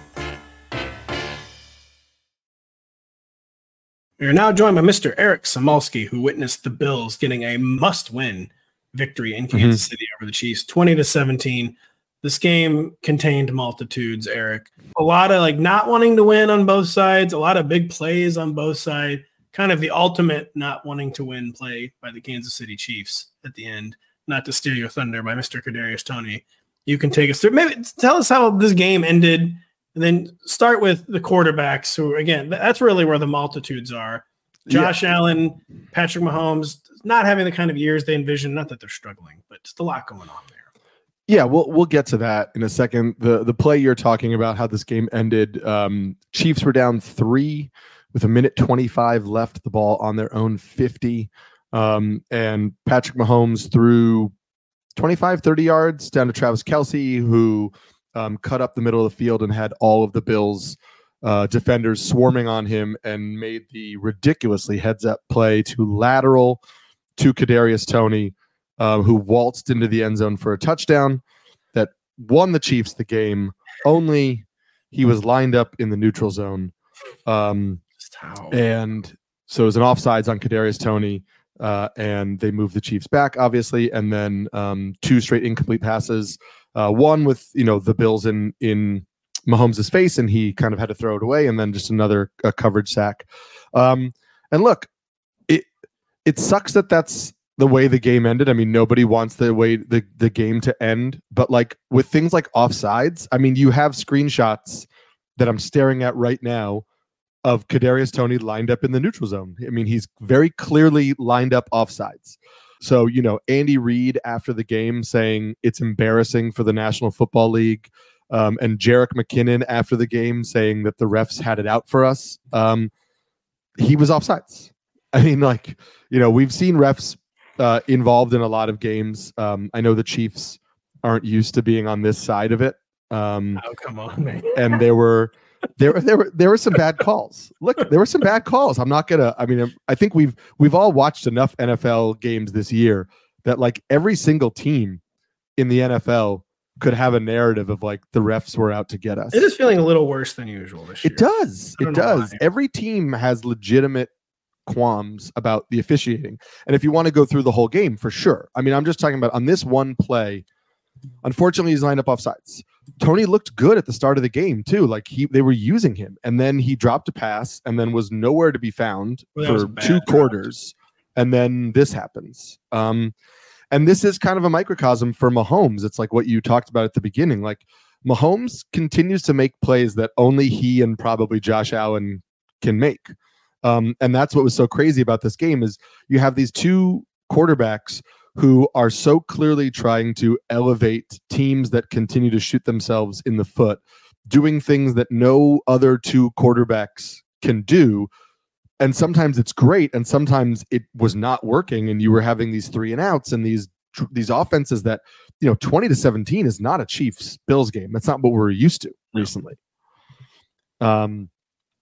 We are now joined by Mr. Eric Samulski, who witnessed the Bills getting a must-win victory in Kansas mm-hmm. City over the Chiefs, 20 to 17. This game contained multitudes, Eric. A lot of like not wanting to win on both sides, a lot of big plays on both sides, kind of the ultimate not wanting to win play by the Kansas City Chiefs at the end. Not to steal your thunder by Mr. Kadarius Toney. You can take us through. Maybe tell us how this game ended and then start with the quarterbacks, who again, that's really where the multitudes are. Josh yeah. Allen, Patrick Mahomes, not having the kind of years they envision. Not that they're struggling, but just a lot going on there. Yeah, we'll we'll get to that in a second. The the play you're talking about, how this game ended. Um, Chiefs were down three with a minute 25 left, the ball on their own 50. Um, and Patrick Mahomes threw 25, 30 yards down to Travis Kelce, who um, cut up the middle of the field and had all of the Bills uh, defenders swarming on him and made the ridiculously heads up play to lateral to Kadarius Toney, uh, who waltzed into the end zone for a touchdown that won the Chiefs the game. Only he was lined up in the neutral zone. Um, and so it was an offsides on Kadarius Toney, Uh, and they moved the Chiefs back, obviously, and then um, two straight incomplete passes uh, one with you know the Bills in in Mahomes' face, and he kind of had to throw it away, and then just another uh, coverage sack. Um, and look, it it sucks that that's the way the game ended. I mean, nobody wants the way the the game to end, but like with things like offsides, I mean, you have screenshots that I'm staring at right now of Kadarius Toney lined up in the neutral zone. I mean, he's very clearly lined up offsides. So, you know, Andy Reid after the game saying it's embarrassing for the National Football League, um, and Jerick McKinnon after the game saying that the refs had it out for us. Um, he was offsides. (laughs) I mean, like, you know, we've seen refs uh, involved in a lot of games. Um, I know the Chiefs aren't used to being on this side of it. Um, oh, come on, man. and there were there there were there were some bad calls. Look, there were some bad calls. I'm not gonna. I mean, I think we've we've all watched enough NFL games this year that like every single team in the NFL could have a narrative of like the refs were out to get us. It is feeling a little worse than usual this year. It does. It does. Why. Every team has legitimate qualms about the officiating. And if you want to go through the whole game, for sure. I mean, I'm just talking about on this one play. Unfortunately, he's lined up off sides. Toney looked good at the start of the game too. Like he they were using him, and then he dropped a pass, and then was nowhere to be found well, for two quarters, and then this happens. Um, and this is kind of a microcosm for Mahomes. It's like what you talked about at the beginning. Like Mahomes continues to make plays that only he and probably Josh Allen can make. Um, and that's what was so crazy about this game is you have these two quarterbacks who are so clearly trying to elevate teams that continue to shoot themselves in the foot, doing things that no other two quarterbacks can do. And sometimes it's great, and sometimes it was not working, and you were having these three and outs and these these offenses that you know 20 to 17 is not a Chiefs Bills game. That's not what we're used to recently. Um,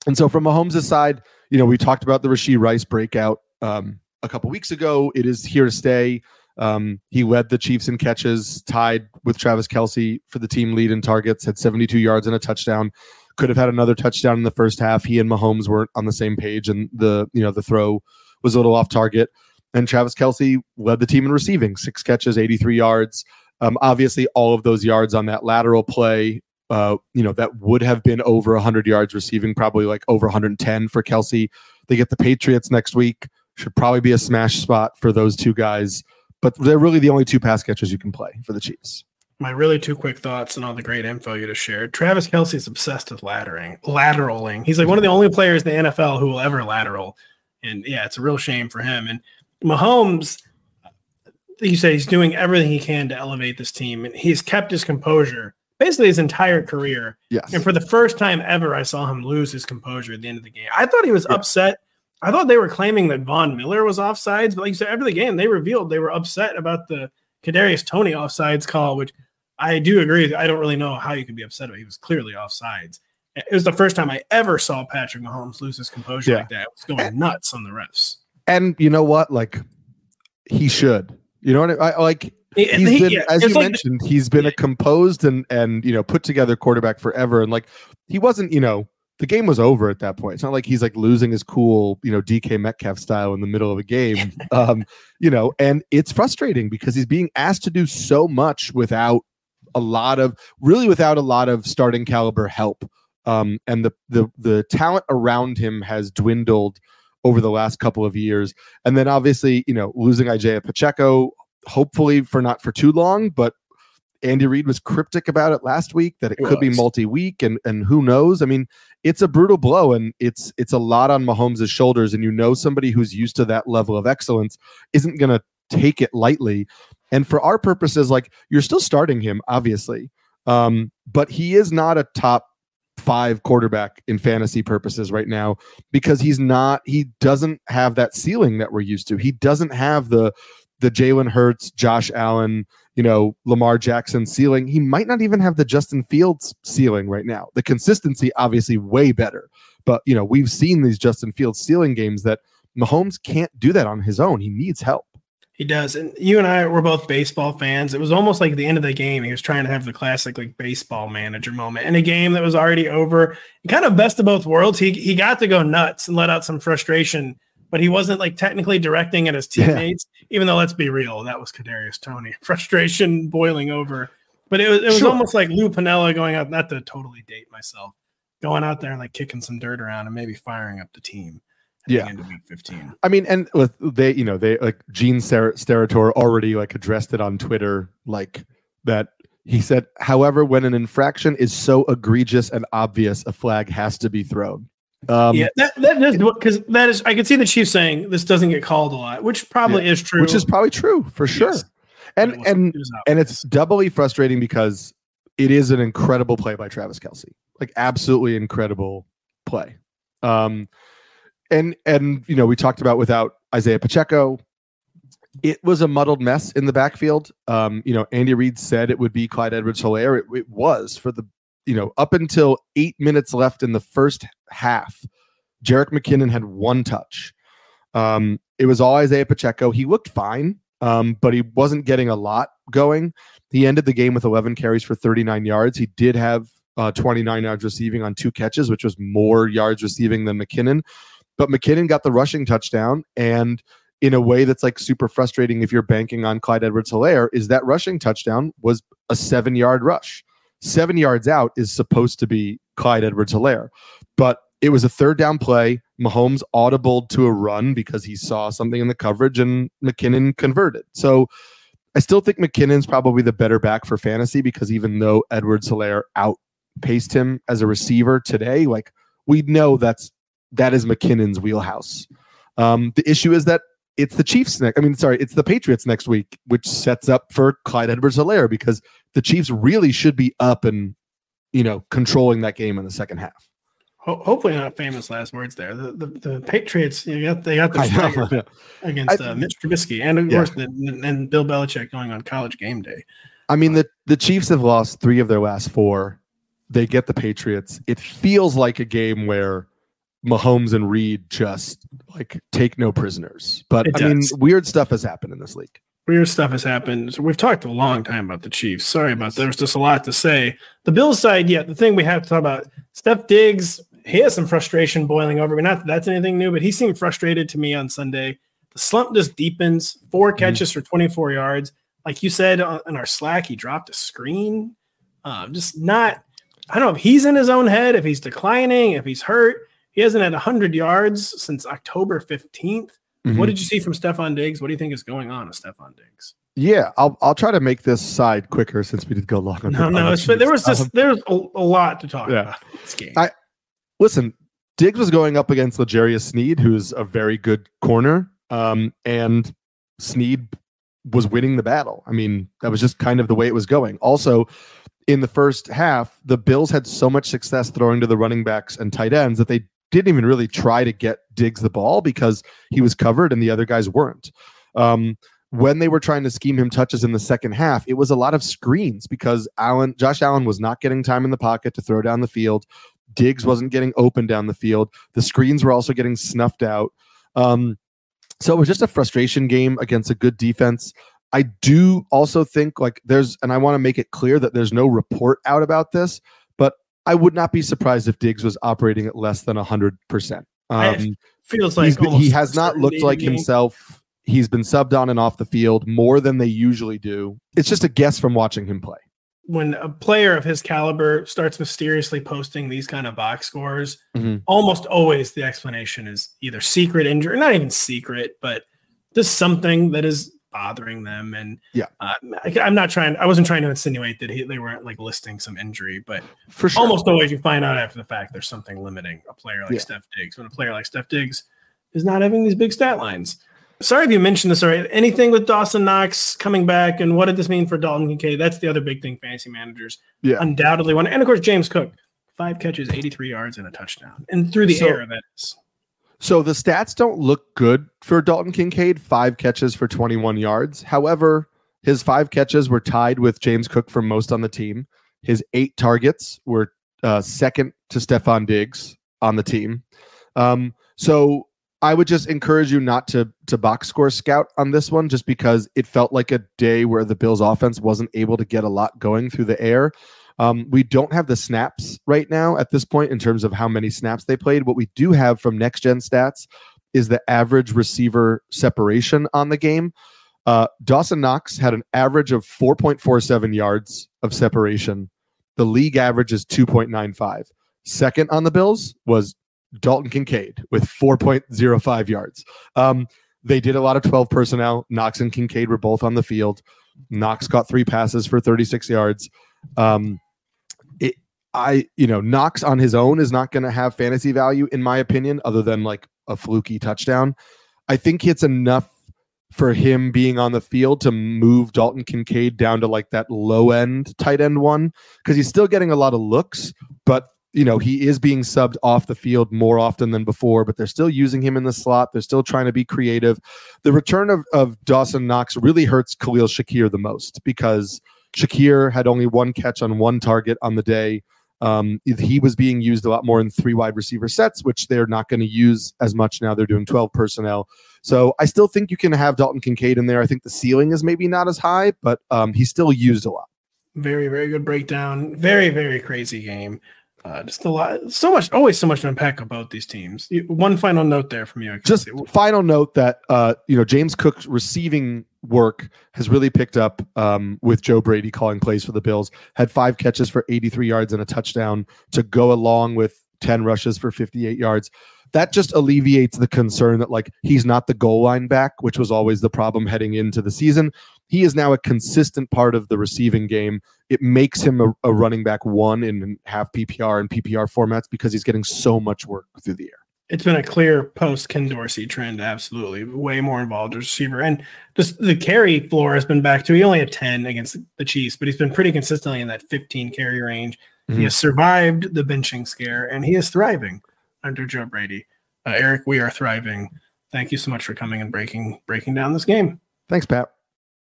and so from Mahomes' side, you know, we talked about the Rashee Rice breakout um, a couple weeks ago. It is here to stay. Um, he led the Chiefs in catches, tied with Travis Kelce for the team lead in targets, had 72 yards and a touchdown. Could have had another touchdown in the first half. He and Mahomes weren't on the same page, and the you know the throw was a little off target. and Travis Kelce led the team in receiving, six catches, 83 yards. Um, obviously, all of those yards on that lateral play, uh, you know, that would have been over 100 yards receiving, probably like over 110 for Kelce. They get the Patriots next week. Should probably be a smash spot for those two guys, but they're really the only two pass catchers you can play for the Chiefs. My really two quick thoughts and all the great info you just shared. Travis Kelce is obsessed with lateraling, lateraling. He's like one of the only players in the NFL who will ever lateral, and yeah, it's a real shame for him. And Mahomes, you said he's doing everything he can to elevate this team, and he's kept his composure basically his entire career. Yes. And for the first time ever, I saw him lose his composure at the end of the game. I thought he was yeah. upset. I thought they were claiming that Von Miller was offsides, but like you said, after the game, they revealed they were upset about the Kadarius Toney offsides call, which I do agree. I don't really know how you could be upset about. He was clearly offsides. It was the first time I ever saw Patrick Mahomes lose his composure yeah. like that. It was going nuts on the refs. And you know what? Like he should. You know what I, I like? He's he, been, yeah, as you like mentioned, the, he's been yeah. a composed and and you know put together quarterback forever. And like he wasn't, you know, the game was over at that point. It's not like he's like losing his cool, you know, DK Metcalf style in the middle of a game. (laughs) um, you know, and it's frustrating because he's being asked to do so much without a lot of really without a lot of starting caliber help. Um, and the the the talent around him has dwindled over the last couple of years. And then obviously, you know, losing Isaiah Pacheco, hopefully for not for too long, but Andy Reid was cryptic about it last week that it, it could was. be multi-week and and who knows? I mean, it's a brutal blow and it's it's a lot on Mahomes' shoulders and you know somebody who's used to that level of excellence isn't going to take it lightly. And for our purposes like you're still starting him obviously. Um, but he is not a top five quarterback in fantasy purposes right now because he's not he doesn't have that ceiling that we're used to. He doesn't have the the Jalen Hurts, Josh Allen, you know, Lamar Jackson ceiling. He might not even have the Justin Fields ceiling right now. The consistency, obviously, way better. But, you know, we've seen these Justin Fields ceiling games that Mahomes can't do that on his own. He needs help. He does. And you and I were both baseball fans. It was almost like the end of the game. He was trying to have the classic like baseball manager moment in a game that was already over. Kind of best of both worlds. He he got to go nuts and let out some frustration but he wasn't like technically directing at his teammates. Yeah. Even though, let's be real, that was Kadarius Toney. (laughs) Frustration boiling over. But it was it was sure. almost like Lou Piniella going out, not to totally date myself, going out there and like kicking some dirt around and maybe firing up the team. Yeah, into week fifteen. I mean, and with they, you know, they like Gene Steratore already like addressed it on Twitter, like that he said, however, when an infraction is so egregious and obvious, a flag has to be thrown. Um, yeah, that, that is because that is I can see the Chiefs saying this doesn't get called a lot, which probably yeah, is true. Which is probably true for sure. Yes. And and and it's doubly frustrating because it is an incredible play by Travis Kelce, like absolutely incredible play. Um, and and you know we talked about without Isaiah Pacheco, it was a muddled mess in the backfield. Um, you know, Andy Reid said it would be Clyde Edwards-Helaire. It, it was for the you know, up until eight minutes left in the first half, Jerick McKinnon had one touch. Um, it was all Isaiah Pacheco. He looked fine, um, but he wasn't getting a lot going. He ended the game with 11 carries for 39 yards. He did have uh, 29 yards receiving on two catches, which was more yards receiving than McKinnon. But McKinnon got the rushing touchdown. And in a way that's like super frustrating if you're banking on Clyde Edwards Helaire, is that rushing touchdown was a seven yard rush seven yards out is supposed to be Clyde Edwards Helaire. But it was a third down play. Mahomes audibled to a run because he saw something in the coverage and McKinnon converted. So I still think McKinnon's probably the better back for fantasy because even though Edwards Helaire outpaced him as a receiver today, like we know that's that is McKinnon's wheelhouse. Um, the issue is that it's the Chiefs next. I mean, sorry, it's the Patriots next week, which sets up for Clyde Edwards Helaire because the Chiefs really should be up and, you know, controlling that game in the second half. Ho- hopefully not famous last words there. The the, the Patriots, you got they got the (laughs) against uh, Mitch Trubisky and of yeah. course and Bill Belichick going on college game day. I mean the the Chiefs have lost three of their last four. They get the Patriots. It feels like a game where Mahomes and Reid just like take no prisoners. But it I does. mean, weird stuff has happened in this league. Weird stuff has happened. So we've talked a long time about the Chiefs. Sorry about that. There's just a lot to say. The Bills side, yeah, the thing we have to talk about, Steph Diggs, he has some frustration boiling over. Mean, not that that's anything new, but he seemed frustrated to me on Sunday. the slump just deepens. Four catches mm-hmm. for 24 yards. Like you said in our Slack, he dropped a screen. Uh, just not, I don't know if he's in his own head, if he's declining, if he's hurt. He hasn't had 100 yards since October 15th. Mm-hmm. What did you see from Stefon Diggs? What do you think is going on with Stefon Diggs? Yeah, I'll I'll try to make this side quicker since we did go long. On No, no, there was just there's a, a, lot to talk yeah. about this game. I listen. Diggs was going up against L'Jarius Sneed, who's a very good corner, um, and Sneed was winning the battle. I mean, that was just kind of the way it was going. Also, in the first half, the Bills had so much success throwing to the running backs and tight ends that they didn't even really try to get Diggs the ball because he was covered and the other guys weren't. Um, when they were trying to scheme him touches in the second half, it was a lot of screens because Allen, Josh Allen was not getting time in the pocket to throw down the field. Diggs wasn't getting open down the field. The screens were also getting snuffed out. Um, so it was just a frustration game against a good defense. I do also think like there's, and I want to make it clear that there's no report out about this, I would not be surprised if Diggs was operating at less than 100%. Um, feels like he has not looked like himself. He's been subbed on and off the field more than they usually do. It's just a guess from watching him play. When a player of his caliber starts mysteriously posting these kind of box scores, mm-hmm. almost always the explanation is either secret injury, not even secret, but just something that is bothering them. And yeah, uh, I, am not trying. I wasn't trying to insinuate that he, they weren't like listing some injury, but for sure, almost always you find out after the fact there's something limiting a player like yeah. Steph Diggs. When a player like Steph Diggs is not having these big stat lines. Sorry if you mentioned this already. Anything with Dawson Knox coming back, and what did this mean for Dalton Kincaid? That's the other big thing fantasy managers yeah. undoubtedly want. And of course, James Cook, five catches, 83 yards, and a touchdown, and through the so, air. That is. So the stats don't look good for Dalton Kincaid, five catches for 21 yards. However, his five catches were tied with James Cook for most on the team. His eight targets were uh, second to Stefon Diggs on the team. Um, so I would just encourage you not to to box score scout on this one, just because it felt like a day where the Bills' offense wasn't able to get a lot going through the air. Um, we don't have the snaps right now at this point in terms of how many snaps they played. What we do have from next gen stats is the average receiver separation on the game. Uh, Dawson Knox had an average of 4.47 yards of separation. The league average is 2.95. Second on the Bills was Dalton Kincaid with 4.05 yards. Um, they did a lot of 12 personnel. Knox and Kincaid were both on the field. Knox caught three passes for 36 yards. Um, I, you know, Knox on his own is not going to have fantasy value, in my opinion, other than like a fluky touchdown. I think it's enough for him being on the field to move Dalton Kincaid down to like that low end tight end one because he's still getting a lot of looks, but you know, he is being subbed off the field more often than before, but they're still using him in the slot. They're still trying to be creative. The return of, of Dawson Knox really hurts Khalil Shakir the most because Shakir had only one catch on one target on the day. Um, he was being used a lot more in three wide receiver sets, which they're not going to use as much now. They're doing 12 personnel. So I still think you can have Dalton Kincaid in there. I think the ceiling is maybe not as high, but um, he's still used a lot. Very, very good breakdown. Very, very crazy game. Uh, just a lot, so much, always so much to unpack about these teams. One final note there from you. Just final note that uh, you know James Cook's receiving work has really picked up um, with Joe Brady calling plays for the Bills. Had five catches for 83 yards and a touchdown to go along with 10 rushes for 58 yards. That just alleviates the concern that like he's not the goal line back, which was always the problem heading into the season. He is now a consistent part of the receiving game. It makes him a, a running back one in half PPR and PPR formats because he's getting so much work through the air it's been a clear post Ken Dorsey trend. Absolutely, way more involved as receiver, and just the carry floor has been back to. He only had ten against the Chiefs, but he's been pretty consistently in that fifteen carry range. Mm-hmm. He has survived the benching scare, and he is thriving under Joe Brady. Uh, Eric, we are thriving. Thank you so much for coming and breaking breaking down this game. Thanks, Pat.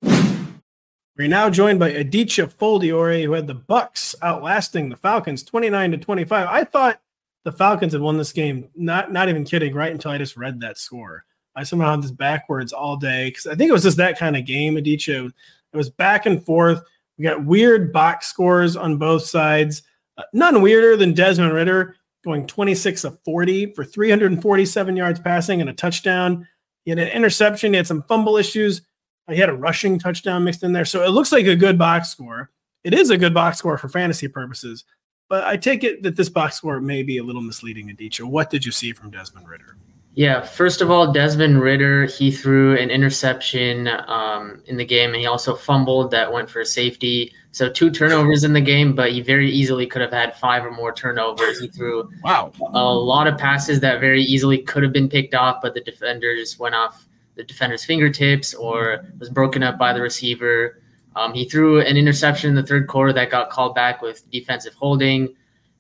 We're now joined by Aditya Foldiore, who had the Bucs outlasting the Falcons 29 to 25. I thought the Falcons had won this game. Not not even kidding. Right until I just read that score, I somehow had this backwards all day because I think it was just that kind of game. Aditya, it was back and forth. We got weird box scores on both sides. Uh, none weirder than Desmond Ridder going 26 of 40 for 347 yards passing and a touchdown. He had an interception. He had some fumble issues. He had a rushing touchdown mixed in there. So it looks like a good box score. It is a good box score for fantasy purposes. But I take it that this box score may be a little misleading, Aditya. What did you see from Desmond Ridder? Yeah, first of all, Desmond Ridder, he threw an interception um, in the game, and he also fumbled that went for a safety. So two turnovers in the game, but he very easily could have had five or more turnovers. He threw wow a lot of passes that very easily could have been picked off, but the defender just went off the defender's fingertips or was broken up by the receiver. Um, he threw an interception in the third quarter that got called back with defensive holding.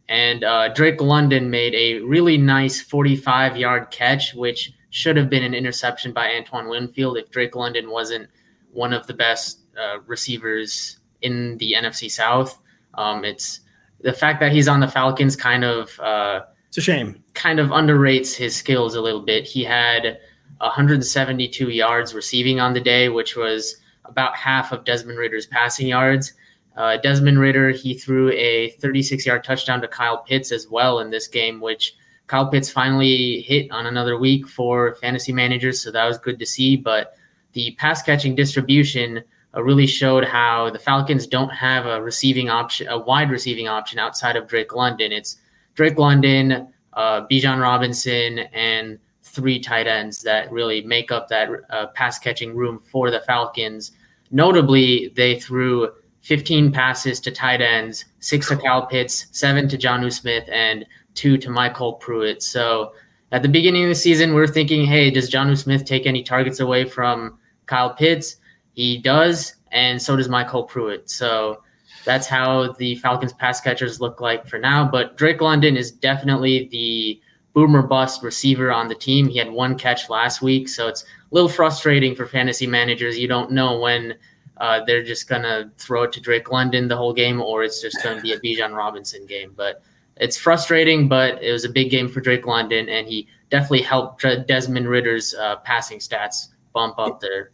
And uh, Drake London made a really nice 45 yard catch, which should have been an interception by Antoine Winfield if Drake London wasn't one of the best uh, receivers in the NFC South. Um, it's the fact that he's on the Falcons kind of uh, it's a shame. Kind of underrates his skills a little bit. He had 172 yards receiving on the day, which was about half of Desmond Ridder's passing yards. Uh, Desmond Ridder, he threw a 36 yard touchdown to Kyle Pitts as well in this game, which Kyle Pitts finally hit on another week for fantasy managers. So that was good to see. But the pass catching distribution uh, really showed how the Falcons don't have a receiving option, a wide receiving option outside of Drake London. It's Drake London, uh, Bijan Robinson, and three tight ends that really make up that uh, pass catching room for the Falcons. Notably, they threw 15 passes to tight ends, six to Kyle Pitts, seven to Jonnu Smith, and two to MyCole Pruitt. So at the beginning of the season, we are thinking, hey, does Jonnu Smith take any targets away from Kyle Pitts? He does, and so does MyCole Pruitt. So that's how the Falcons pass catchers look like for now. But Drake London is definitely the boomer bust receiver on the team. He had one catch last week, so it's a little frustrating for fantasy managers. You don't know when uh, they're just gonna throw it to Drake London the whole game, or it's just gonna be a Bijan Robinson game. But it's frustrating, but it was a big game for Drake London, and he definitely helped Desmond Ridder's uh, passing stats bump up there.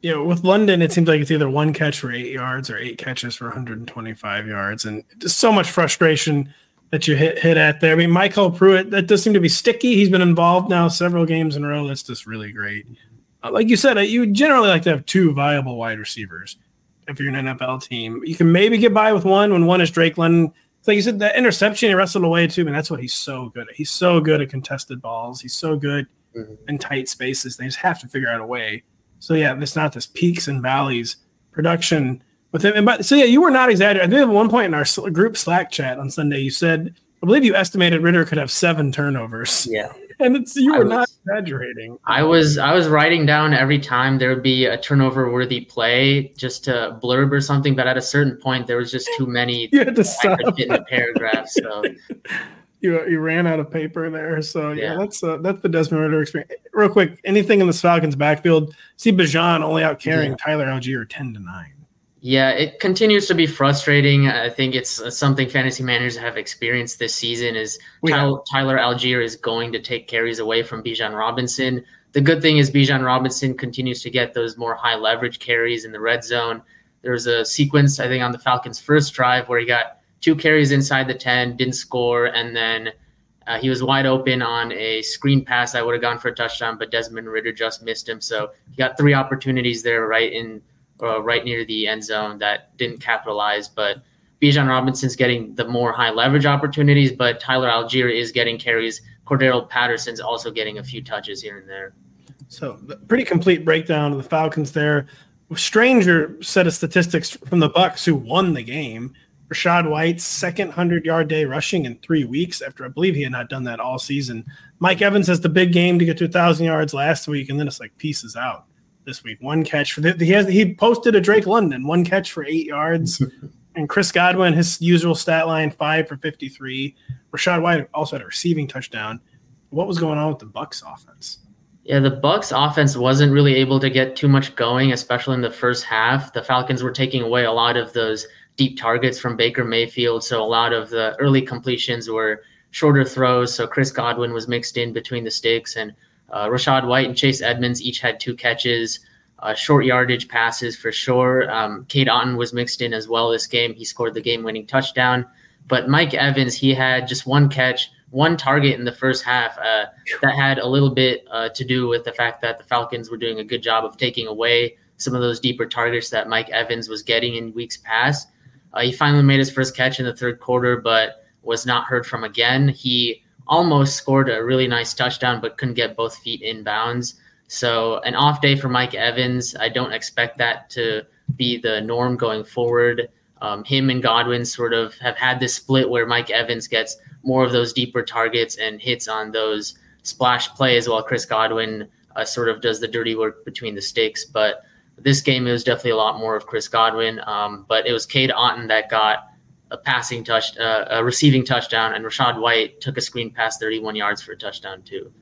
Yeah, with London, it seems like it's either one catch for eight yards or eight catches for 125 yards, and just so much frustration that you hit hit at there. I mean, MyCole Pruitt, that does seem to be sticky. He's been involved now several games in a row. That's just really great. Uh, like you said, uh, you generally like to have two viable wide receivers if you're an NFL team. You can maybe get by with one when one is Drake London. It's like you said, that interception he wrestled away too, and that's what he's so good at. He's so good at contested balls. He's so good mm-hmm. in tight spaces. They just have to figure out a way. So yeah, it's not this peaks and valleys production with him. And but so yeah, you were not exaggerating. I think at one point in our group Slack chat on Sunday, you said I believe you estimated Ridder could have seven turnovers. Yeah (laughs) and it's you were was, not exaggerating. I was I was writing down every time there would be a turnover worthy play just to blurb or something, but at a certain point there was just too many (laughs) you had to stop. in the paragraph. So (laughs) you you ran out of paper there. So yeah, yeah that's uh, that's the Desmond Ridder experience. Real quick, anything in the Falcons backfield? See Bijan only out carrying yeah. Tyler Allgeier ten to nine. Yeah, it continues to be frustrating. I think it's something fantasy managers have experienced this season. Is Tyler, Tyler Allgeier is going to take carries away from Bijan Robinson. The good thing is Bijan Robinson continues to get those more high leverage carries in the red zone. There was a sequence I think on the Falcons' first drive where he got two carries inside the ten, didn't score, and then uh, he was wide open on a screen pass that would have gone for a touchdown, but Desmond Ridder just missed him. So he got three opportunities there, right in uh, right near the end zone that didn't capitalize. But Bijan Robinson's getting the more high leverage opportunities, but Tyler Allgeier is getting carries. Cordarrelle Patterson's also getting a few touches here and there. So, pretty complete breakdown of the Falcons there. Stranger set of statistics from the Bucs who won the game. Rachaad White's second hundred yard day rushing in three weeks after I believe he had not done that all season. Mike Evans has the big game to get to a thousand yards last week, and then it's like pieces out this week. One catch for the, he has he posted a Drake London one catch for eight yards, (laughs) and Chris Godwin his usual stat line five for fifty three. Rachaad White also had a receiving touchdown. What was going on with the Bucs offense? Yeah, the Bucs offense wasn't really able to get too much going, especially in the first half. The Falcons were taking away a lot of those deep targets from Baker Mayfield, so a lot of the early completions were shorter throws. So Chris Godwin was mixed in between the sticks, and uh, Rachaad White and Chase Edmonds each had two catches, uh, short yardage passes for sure. Um, Cade Otton was mixed in as well this game. He scored the game winning touchdown. But Mike Evans, he had just one catch one target in the first half. Uh, that had a little bit uh, to do with the fact that the Falcons were doing a good job of taking away some of those deeper targets that Mike Evans was getting in weeks past. Uh, he finally made his first catch in the third quarter, but was not heard from again. He almost scored a really nice touchdown, but couldn't get both feet in bounds. So, an off day for Mike Evans. I don't expect that to be the norm going forward. Um, him and Godwin sort of have had this split where Mike Evans gets more of those deeper targets and hits on those splash plays while Chris Godwin uh, sort of does the dirty work between the sticks. But this game, it was definitely a lot more of Chris Godwin. Um, but it was Cade Otton that got a passing touch, uh, a receiving touchdown, and Rachaad White took a screen pass 31 yards for a touchdown too.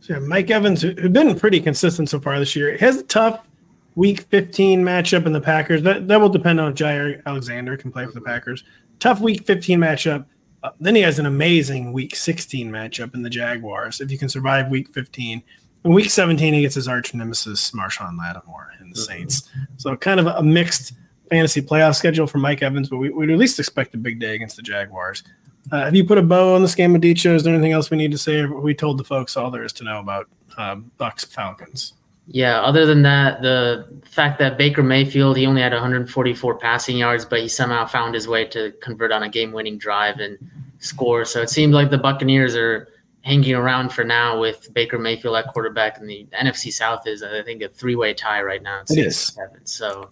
So yeah, Mike Evans, who's been pretty consistent so far this year, has a tough Week 15 matchup in the Packers. That that will depend on if Jaire Alexander can play for the Packers. Tough Week 15 matchup. Uh, then he has an amazing Week 16 matchup in the Jaguars. If you can survive Week 15, in Week 17 he gets his arch nemesis Marshon Lattimore in the mm-hmm. Saints. So kind of a mixed fantasy playoff schedule for Mike Evans, but we, would at least expect a big day against the Jaguars. Uh, have you put a bow on this game, Aditya? Is there anything else we need to say? We told the folks all there is to know about uh, Bucs Falcons. Yeah, other than that, the fact that Baker Mayfield, he only had 144 passing yards, but he somehow found his way to convert on a game winning drive and score. So it seems like the Buccaneers are hanging around for now with Baker Mayfield at quarterback, and the NFC South is, I think, a three way tie right now. It is. Seven. So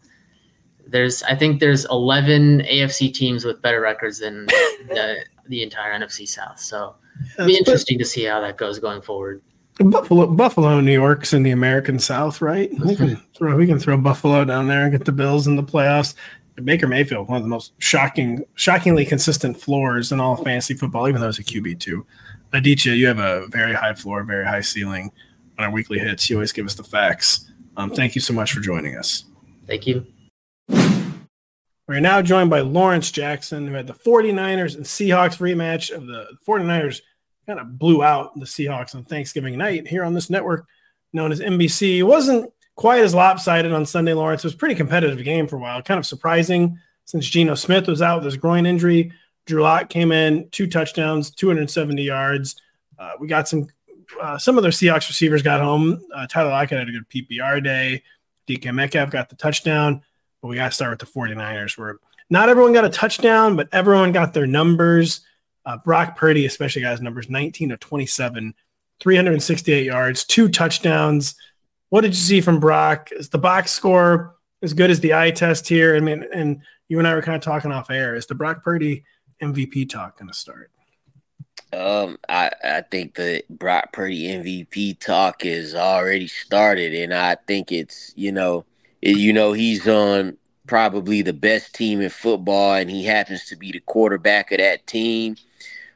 there's, I think there's 11 AFC teams with better records than (laughs) the, the entire NFC South. So it'll be interesting to see how that goes going forward. Buffalo, Buffalo, New York's in the American South, right? We can throw we can throw Buffalo down there and get the Bills in the playoffs. Baker Mayfield, one of the most shocking, shockingly consistent floors in all of fantasy football, even though it's a QB two. Aditya, you have a very high floor, very high ceiling on our weekly hits. You always give us the facts. Um, thank you so much for joining us. Thank you. We're now joined by Lawrence Jackson, who had the 49ers and Seahawks rematch of the 49ers kind of blew out the Seahawks on Thanksgiving night here on this network known as NBC. It wasn't quite as lopsided on Sunday, Lawrence. It was a pretty competitive game for a while. Kind of surprising since Geno Smith was out with his groin injury. Drew Lock came in, two touchdowns, 270 yards. Uh, we got some uh, some of their Seahawks receivers got home. Uh, Tyler Lockett had a good PPR day. DK Metcalf got the touchdown. But we got to start with the 49ers, where not everyone got a touchdown, but everyone got their numbers. Uh, Brock Purdy, especially guys, numbers 19 of 27, 368 yards, two touchdowns. What did you see from Brock? Is the box score as good as the eye test here? I mean, and you and I were kind of talking off air. Is the Brock Purdy MVP talk going to start? Um, I, I think the Brock Purdy MVP talk is already started, and I think it's you know, you know he's on probably the best team in football, and he happens to be the quarterback of that team.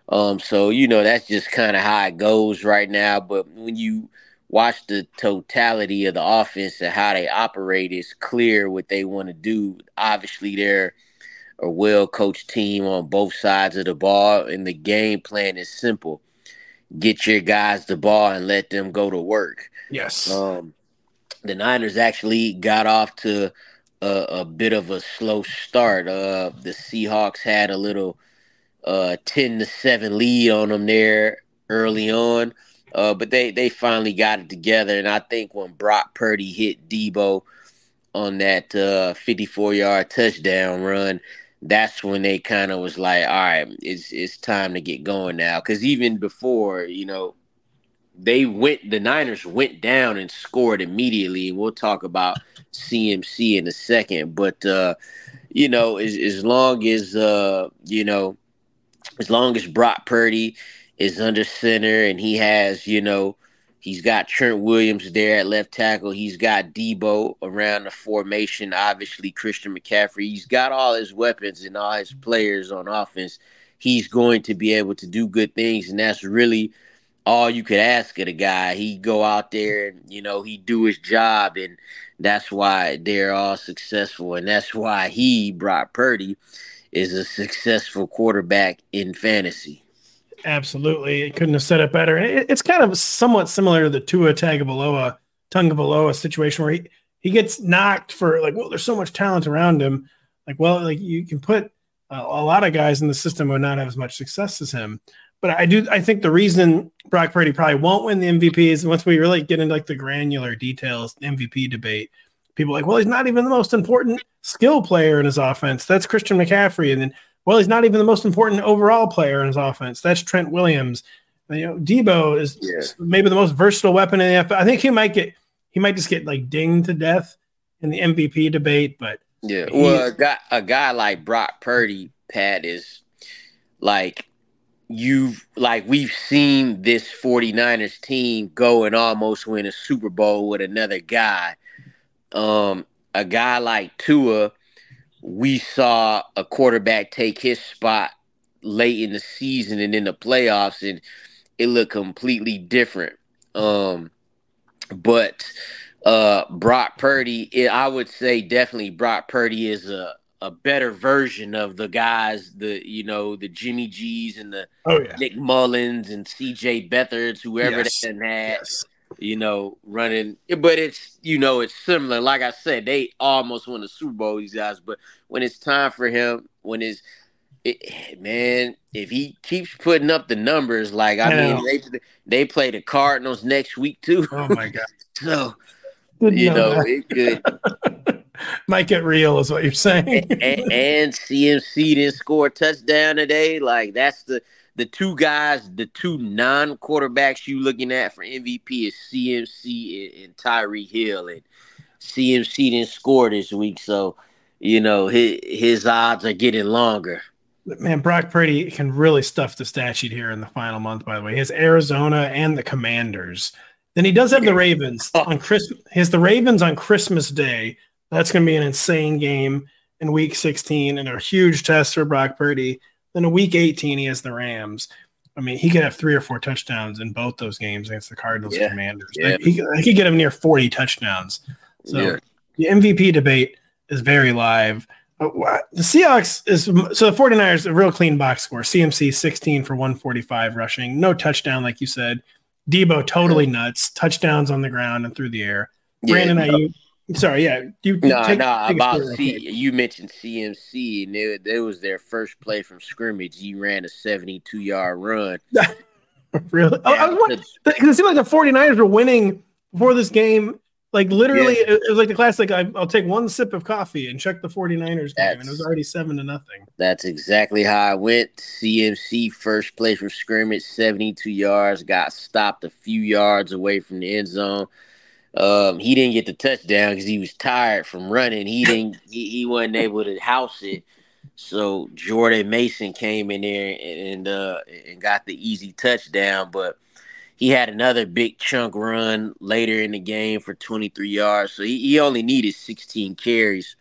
Um, so you know that's just kind of how it goes right now. But when you watch the totality of the offense and how they operate, it's clear what they want to do. Obviously, they're a well coached team on both sides of the ball, and the game plan is simple: get your guys the ball and let them go to work. Yes. Um, the Niners actually got off to a, a bit of a slow start. Uh, the Seahawks had a little uh, 10 to 7 lead on them there early on. Uh, but they, they finally got it together. And I think when Brock Purdy hit Deebo on that uh, 54 yard touchdown run, that's when they kind of was like, all right, it's, it's time to get going now. Because even before, you know, they went, the Niners went down and scored immediately. We'll talk about CMC in a second. But, uh, you know, as, as long as, uh, you know, as long as Brock Purdy is under center and he has, you know, he's got Trent Williams there at left tackle. He's got Deebo around the formation. Obviously, Christian McCaffrey. He's got all his weapons and all his players on offense. He's going to be able to do good things, and that's really all you could ask of the guy. He go out there and you know he do his job, and that's why they're all successful, and that's why he Brock Purdy is a successful quarterback in fantasy. Absolutely. It couldn't have said it better. It's kind of somewhat similar to the Tua Tagovailoa, Tagovailoa situation where he, he gets knocked for like, well, there's so much talent around him. Like, well, like you can put a, a lot of guys in the system would not have as much success as him. But I do. I think the reason Brock Purdy probably won't win the MVP is once we really get into like the granular details MVP debate. People are like, well, he's not even the most important skill player in his offense. That's Christian McCaffrey, and then well, he's not even the most important overall player in his offense. That's Trent Williams. You know, Deebo is Yeah. maybe the most versatile weapon in the NFL. I think he might get he might just get like dinged to death in the MVP debate, but Yeah. Well, a guy, a guy like Brock Purdy, Pat, is like you've like we've seen this 49ers team go and almost win a Super Bowl with another guy. Um, a guy like Tua, we saw a quarterback take his spot late in the season and in the playoffs, and it looked completely different. Um, but uh Brock Purdy, I would say definitely Brock Purdy is a a better version of the guys, the you know the Jimmy G's and the oh yeah, Nick Mullens and C.J. Beathard's, whoever Yes. they had, yes. you know, running. But it's you know it's similar. Like I said, they almost won the Super Bowl. These guys, but when it's time for him, when it's it, man, if he keeps putting up the numbers, like I, mean, they they play the Cardinals next week too. Oh my god, (laughs) so Didn't you know know it could. (laughs) (laughs) might get real, is what you're saying. and, and CMC didn't score a touchdown today. Like that's the the two guys, the two non quarterbacks you looking at for MVP is CMC and, and Tyree Hill, and CMC didn't score this week, so you know his his odds are getting longer. Man, Brock Purdy can really stuff the statute here in the final month. By the way, he has Arizona and the Commanders. Then he does have the (laughs) Ravens on Christmas. He has the Ravens on Christmas Day. That's going to be an insane game in Week 16 and a huge test for Brock Purdy. Then in Week 18, he has the Rams. I mean, he could have three or four touchdowns in both those games against the Cardinals Yeah. Commanders. Yeah. Like, he, could- he could get him near 40 touchdowns. So Yeah. the MVP debate is very live. Uh, The Seahawks is so the 49ers, a real clean box score. CMC 16 for 145 rushing, no touchdown, like you said. Deebo totally nuts, touchdowns on the ground and through the air. Brandon no, Aiyuk, sorry, yeah, you no, no, about C, you mentioned CMC, and it, it was their first play from scrimmage. He ran a seventy-two yard run. (laughs) really. Oh, I was wondering- because it seemed like the 49ers were winning before this game. Like literally, it, it was like the classic. I, I'll take one sip of coffee and check the 49ers game, and it was already seven to nothing. That's exactly how I went. CMC first play from scrimmage, 72 yards, got stopped a few yards away from the end zone. Um, he didn't get the touchdown because he was tired from running. He didn't. he, he wasn't able to house it. So Jordan Mason came in there and uh, and got the easy touchdown, but he had another big chunk run later in the game for 23 yards. So he, he only needed 16 carries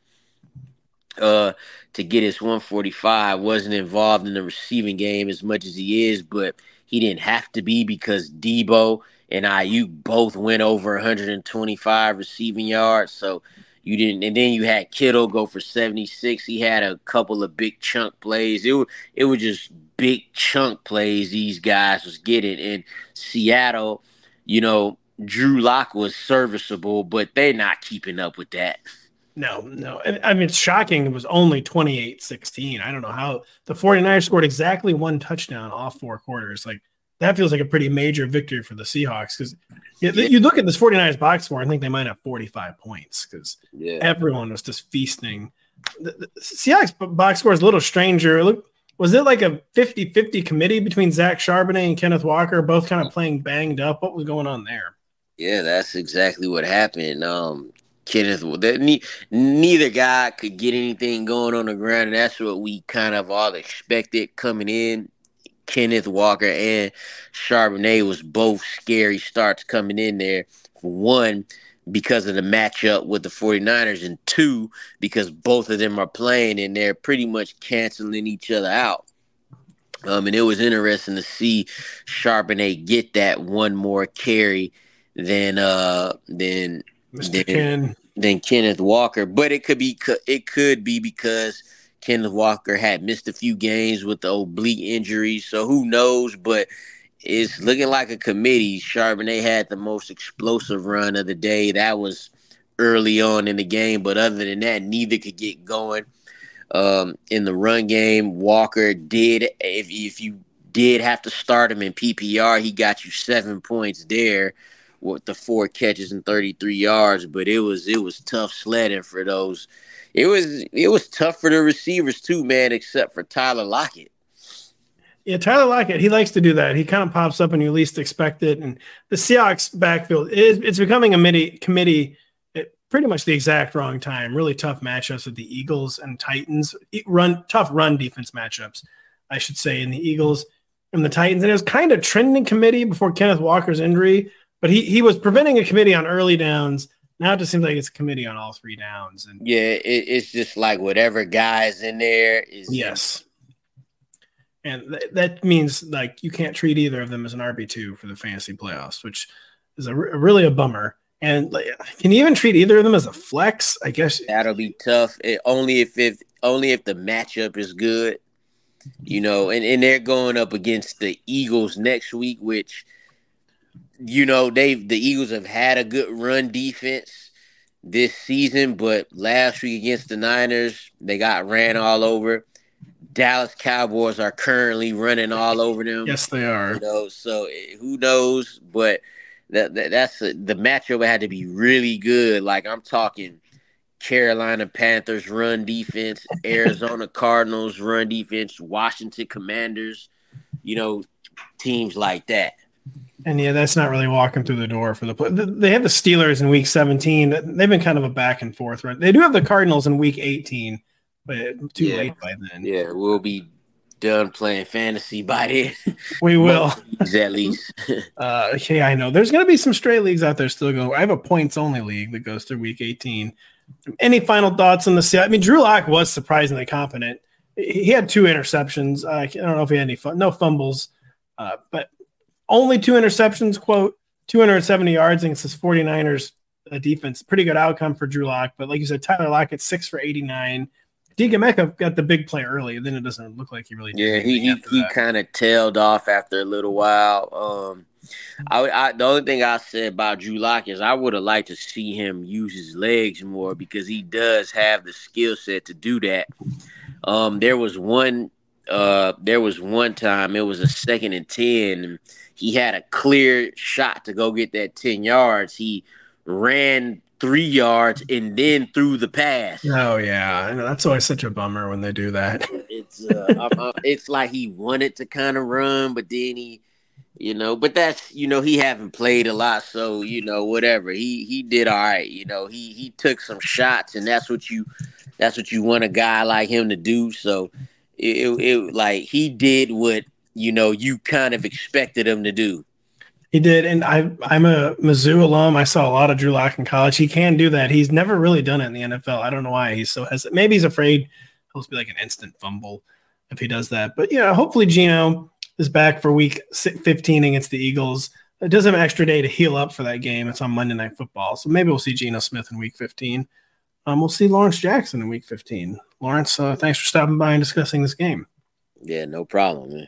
uh to get his 145 wasn't involved in the receiving game as much as he is but he didn't have to be because Deebo and Aiyuk both went over 125 receiving yards so you didn't and then you had Kittle go for 76 he had a couple of big chunk plays it was it was just big chunk plays these guys was getting in Seattle you know Drew Lock was serviceable but they're not keeping up with that No, no. I mean, it's shocking. It was only 28 16. I don't know how the 49ers scored exactly one touchdown off four quarters. Like, that feels like a pretty major victory for the Seahawks because you look at this 49ers box score, I think they might have 45 points because yeah everyone was just feasting. The, the Seahawks box score is a little stranger. Look, was it like a 50 50 committee between Zach Charbonnet and Kenneth Walker, both kind of playing banged up? What was going on there? Yeah, that's exactly what happened. Um, Kenneth, that ne- neither guy could get anything going on the ground, and that's what we kind of all expected coming in. Kenneth Walker and Charbonnet was both scary starts coming in there. For one, because of the matchup with the 49ers, and two, because both of them are playing and they're pretty much canceling each other out. Um, and it was interesting to see Charbonnet get that one more carry than uh than Mr. Yeah. Ken. than Kenneth Walker. But it could be it could be because Kenneth Walker had missed a few games with the oblique injury, so who knows? But it's looking like a committee. Charbonnet had the most explosive run of the day. That was early on in the game, but other than that, neither could get going. Um, in the run game, Walker did. If if you did have to start him in PPR, he got you seven points there with the four catches and 33 yards. But it was it was tough sledding for those. It was it was tough for the receivers too, man, except for Tyler Lockett. Yeah, Tyler Lockett, he likes to do that. He kind of pops up when you least expect it. And the Seahawks backfield is it's becoming a midi, committee at pretty much the exact wrong time. Really tough matchups with the Eagles and Titans. Run tough run defense matchups, I should say, in the Eagles and the Titans. And it was kind of trending committee before Kenneth Walker's injury, but he he was preventing a committee on early downs. Now it just seems like it's a committee on all three downs. And yeah, it, it's just like whatever guys in there is yes and th- that means like you can't treat either of them as an RB two for the fantasy playoffs, which is a, really a bummer. And like, can you even treat either of them as a flex? I guess that'll be tough. It, only if if only if the matchup is good, you know. And and they're going up against the Eagles next week, which you know they the Eagles have had a good run defense this season, but last week against the Niners, they got ran all over. Dallas Cowboys are currently running all over them. Yes, they are. You know, so eh, who knows? But that, that that's a, the matchup had to be really good. Like I'm talking Carolina Panthers run defense, Arizona (laughs) Cardinals run defense, Washington Commanders, you know, teams like that. And yeah, that's not really walking through the door for the play. They have the Steelers in week 17. They've been kind of a back and forth run. They do have the Cardinals in week 18 but too yeah. late by then. Yeah, we'll be done playing fantasy by then. We (laughs) will. at least. (laughs) uh, okay, I know. There's going to be some stray leagues out there still going. I have a points only league that goes through week 18. Any final thoughts on the set? I mean, Drew Lock was surprisingly competent. He had two interceptions. I don't know if he had any fun, no fumbles, uh, but only two interceptions. Quote 270 yards against this 49ers uh, defense. Pretty good outcome for Drew Lock. But like you said, Tyler Lockett six for 89. DK Metcalf got the big play early, and then it doesn't look like he really. Yeah, he he, he kind of tailed off after a little while. Um, I, I the only thing I said about Drew Lock is I would have liked to see him use his legs more because he does have the skill set to do that. Um, there was one, uh, there was one time it was a second and ten, and he had a clear shot to go get that ten yards. He ran three yards and then threw the pass. Oh yeah, I know that's always such a bummer when they do that. It's uh, it's like he wanted to kind of run, but then he, you know, but that's you know he haven't played a lot, so you know whatever he he did all right. You know he he took some shots, and that's what you that's what you want a guy like him to do. So it, it, it like he did what you know you kind of expected him to do. He did, and I I'm a Mizzou alum. I saw a lot of Drew Lock in college. He can do that. He's never really done it in the NFL. I don't know why he's so hesitant. Maybe he's afraid he'll be like an instant fumble if he does that. But yeah, hopefully Geno is back for week 15 against the Eagles. It does have an extra day to heal up for that game. It's on Monday Night Football, so maybe we'll see Geno Smith in week 15. Um, we'll see Lawrence Jackson in week 15. Lawrence, uh, thanks for stopping by and discussing this game. Yeah, no problem, man.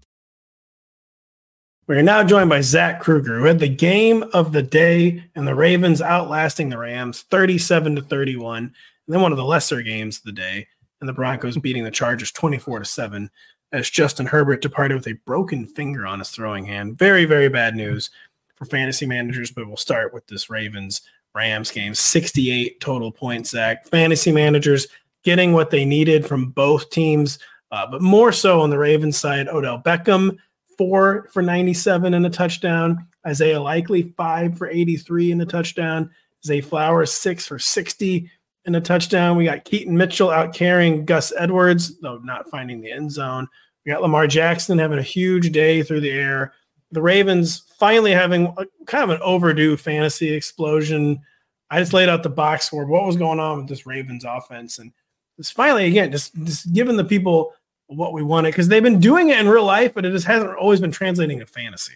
We are now joined by Zach Kruger, who had the game of the day and the Ravens outlasting the Rams 37 to 31. And then one of the lesser games of the day, and the Broncos (laughs) beating the Chargers 24 to 7 as Justin Herbert departed with a broken finger on his throwing hand. Very, very bad news for fantasy managers, but we'll start with this Ravens Rams game. 68 total points, Zach. Fantasy managers getting what they needed from both teams Uh, but more so on the Ravens side, Odell Beckham, four for 97 and a touchdown. Isaiah Likely, five for 83 and a touchdown. Zay Flowers, six for 60 and a touchdown. We got Keaton Mitchell out carrying Gus Edwards, though not finding the end zone. We got Lamar Jackson having a huge day through the air. The Ravens finally having a, kind of an overdue fantasy explosion. I just laid out the box score. What was going on with this Ravens offense? And it's finally, again, just, just giving the people what we wanted because they've been doing it in real life, but it just hasn't always been translating to fantasy.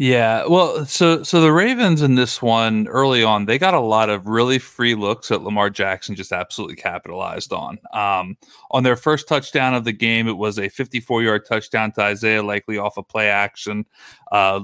Yeah, well, so so the Ravens in this one early on, they got a lot of really free looks that Lamar Jackson just absolutely capitalized on. Um, on their first touchdown of the game, it was a 54-yard touchdown to Isaiah Likely off a of play action. Uh,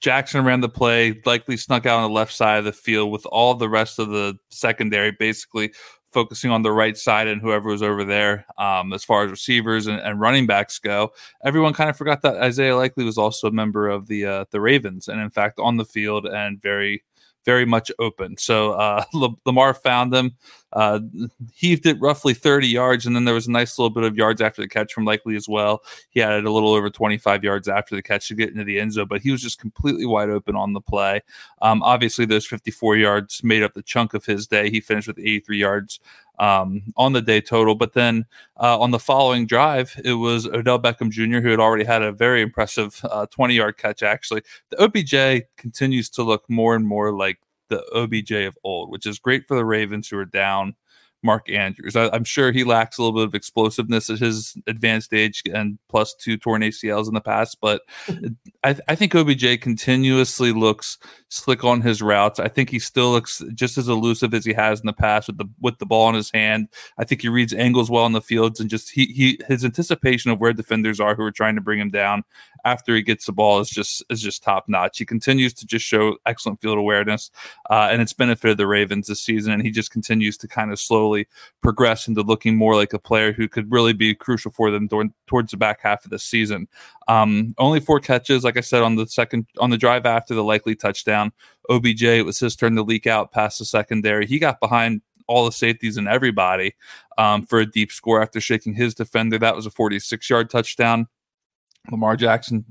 Jackson ran the play, Likely snuck out on the left side of the field with all the rest of the secondary basically focusing on the right side and whoever was over there um, as far as receivers and, and, running backs go. Everyone kind of forgot that Isaiah Likely was also a member of the uh, the Ravens, and in fact on the field and very very much open. So uh, (laughs) Lamar found them, uh, heaved it roughly 30 yards, and then there was a nice little bit of yards after the catch from Likely as well. He had a little over 25 yards after the catch to get into the end zone, but he was just completely wide open on the play. Um, obviously, those 54 yards made up the chunk of his day. He finished with 83 yards um, on the day total. But then uh, on the following drive, it was Odell Beckham Jr., who had already had a very impressive 20 uh, yard catch, actually. The OBJ continues to look more and more like the OBJ of old, which is great for the Ravens who are down Mark Andrews. I, am sure he lacks a little bit of explosiveness at his advanced age and plus two torn ACLs in the past, but I, I, think OBJ continuously looks slick on his routes. I think he still looks just as elusive as he has in the past with the with the ball in his hand. I think he reads angles well in the fields and just he he his anticipation of where defenders are who are trying to bring him down after he gets the ball is just is just top notch. He continues to just show excellent field awareness, uh, and it's benefited the Ravens this season. And he just continues to kind of slowly progress into looking more like a player who could really be crucial for them towards the back half of the season. Um, only four catches, like I said, on the second on the drive after the Likely touchdown. OBJ, it was his turn to leak out past the secondary. He got behind all the safeties and everybody um, for a deep score after shaking his defender. That was a 46 yard touchdown. Lamar Jackson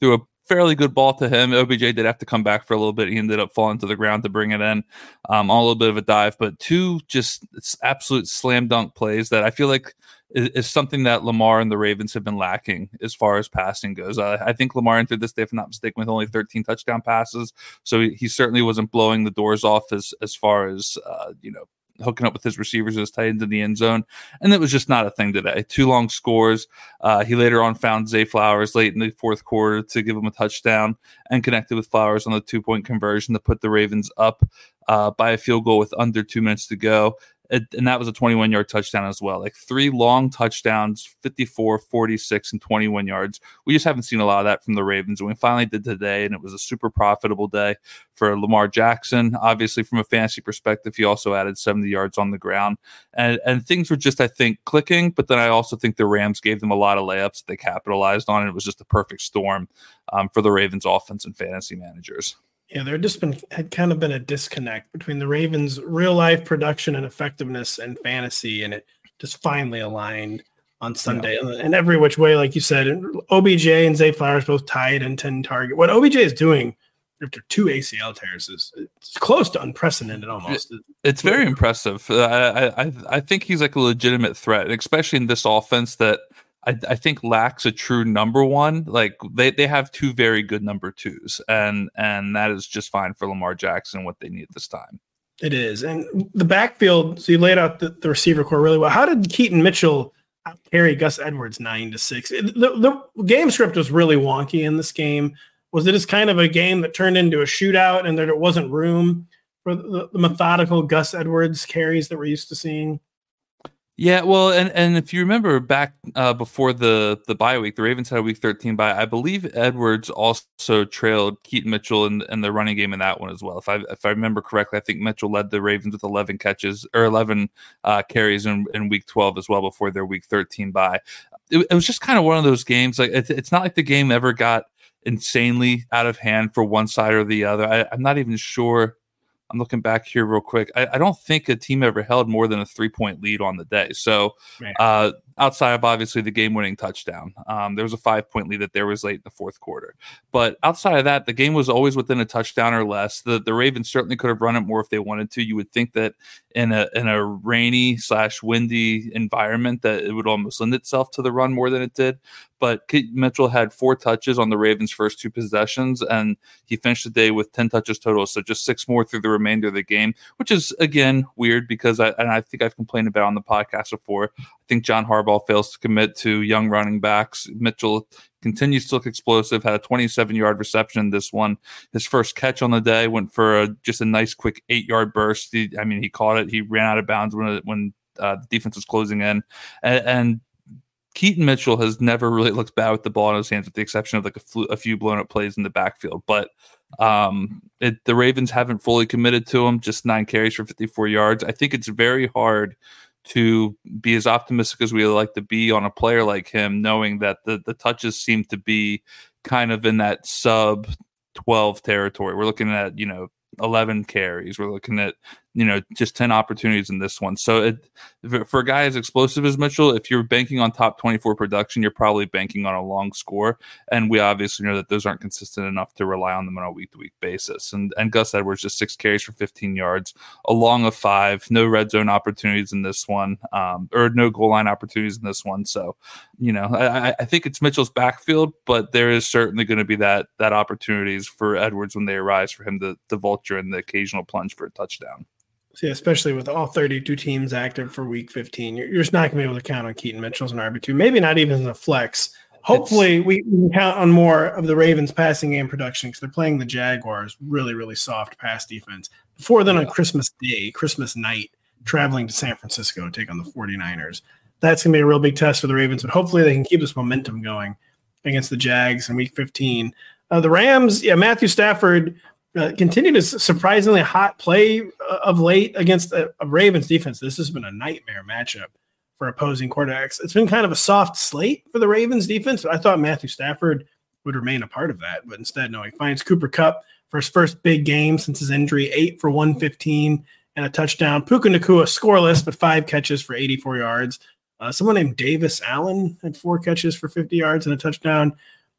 threw a fairly good ball to him. OBJ did have to come back for a little bit. He ended up falling to the ground to bring it in um, on a little bit of a dive, but two just absolute slam dunk plays that I feel like is, is, something that Lamar and the Ravens have been lacking as far as passing goes. Uh, I think Lamar entered this day, if I'm not mistaken, with only 13 touchdown passes, so he, he certainly wasn't blowing the doors off as as far as uh, you know hooking up with his receivers as tight ends in the end zone. And it was just not a thing today. Two long scores. Uh, he later on found Zay Flowers late in the fourth quarter to give him a touchdown and connected with Flowers on the two point conversion to put the Ravens up uh, by a field goal with under two minutes to go and that was a 21 yard touchdown as well. Like three long touchdowns, 54, 46, and 21 yards. We just haven't seen a lot of that from the Ravens. And we finally did today, and it was a super profitable day for Lamar Jackson. Obviously, from a fantasy perspective, he also added 70 yards on the ground. And, and things were just, I think, clicking. But then I also think the Rams gave them a lot of layups that they capitalized on. And it was just a perfect storm um, for the Ravens offense and fantasy managers. Yeah, there just been had kind of been a disconnect between the Ravens' real life production and effectiveness and fantasy, and it just finally aligned on Sunday. Uh, yeah. And every which way, like you said, OBJ and Zay Flowers both tied in 10 target. What OBJ is doing after two ACL tears is it's close to unprecedented almost. It's very impressive. I, I I think he's like a legitimate threat, especially in this offense that – I, I, think lacks a true number one. Like they, they have two very good number twos, and and that is just fine for Lamar Jackson what they need this time. It is, and the backfield. So you laid out the, the receiver corps really well. How did Keaton Mitchell carry Gus Edwards nine to six? the, the game script was really wonky in this game. Was it just kind of a game that turned into a shootout, and that it wasn't room for the, the methodical Gus Edwards carries that we're used to seeing? Yeah, well, and and if you remember back uh, before the the bye week, the Ravens had a week thirteen bye. I believe Edwards also trailed Keaton Mitchell in, in the running game in that one as well. If I if I remember correctly, I think Mitchell led the Ravens with eleven catches or eleven uh, carries in, in week twelve as well before their week thirteen bye. It, it was just kind of one of those games. Like it, it's not like the game ever got insanely out of hand for one side or the other. I, I'm not even sure I'm looking back here real quick. I, I, don't think a team ever held more than a three point lead on the day. So uh, outside of obviously the game winning touchdown. Um, there was a five point lead that there was late in the fourth quarter. But outside of that, the game was always within a touchdown or less. The the Ravens certainly could have run it more if they wanted to. You would think that in a in a rainy slash windy environment that it would almost lend itself to the run more than it did. But Mitchell had four touches on the Ravens' first two possessions, and he finished the day with 10 touches total. So just six more through the remainder of the game, which is, again, weird because I, and I think I've complained about on the podcast before. I think John Harbaugh fails to commit to young running backs. Mitchell continues to look explosive, had a 27 yard reception this one. His first catch on the day went for a, just a nice, quick eight yard burst. He, I mean, he caught it, he ran out of bounds when, when uh, the defense was closing in. and, and Keaton Mitchell has never really looked bad with the ball in his hands, with the exception of like a, a few blown up plays in the backfield. But um, it, the Ravens haven't fully committed to him, just nine carries for 54 yards. I think it's very hard to be as optimistic as we like to be on a player like him, knowing that the, the touches seem to be kind of in that sub 12 territory. We're looking at, you know, 11 carries. We're looking at you know just 10 opportunities in this one. So it, for a guy as explosive as mitchell if you're banking on top 24 production you're probably banking on a long score. And we obviously know that those aren't consistent enough to rely on them on a week-to-week basis. And and gus edwards just six carries for 15 yards along of five no red zone opportunities in this one um, or no goal line opportunities in this one. So you know i, I think it's mitchell's backfield but there is certainly going to be that that opportunities for edwards when they arise for him to, to vulture in the occasional plunge for a touchdown yeah, especially with all 32 teams active for week 15, you're, you're just not going to be able to count on Keaton Mitchell as an RB2, maybe not even the flex. Hopefully, we, we can count on more of the Ravens' passing game production because they're playing the Jaguars, really, really soft pass defense. Before then, on Christmas Day, Christmas night, traveling to San Francisco to take on the 49ers. That's going to be a real big test for the Ravens, but hopefully they can keep this momentum going against the Jags in week 15. Uh, the Rams, yeah, Matthew Stafford uh, continued his surprisingly hot play uh, of late against a, a, Ravens defense. This has been a nightmare matchup for opposing quarterbacks. It's been kind of a soft slate for the Ravens defense. I thought Matthew Stafford would remain a part of that, but instead, no, he finds Cooper Kupp for his first big game since his injury, eight for 115 and a touchdown. Puka Nacua scoreless, but five catches for 84 yards. Uh, someone named Davis Allen had four catches for 50 yards and a touchdown.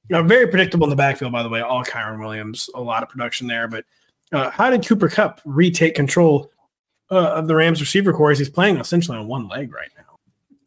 Know, very predictable in the backfield, by the way. All Kyren Williams, a lot of production there. But uh, how did Cooper Kupp retake control uh, of the Rams receiver corps? He's playing essentially on one leg right now.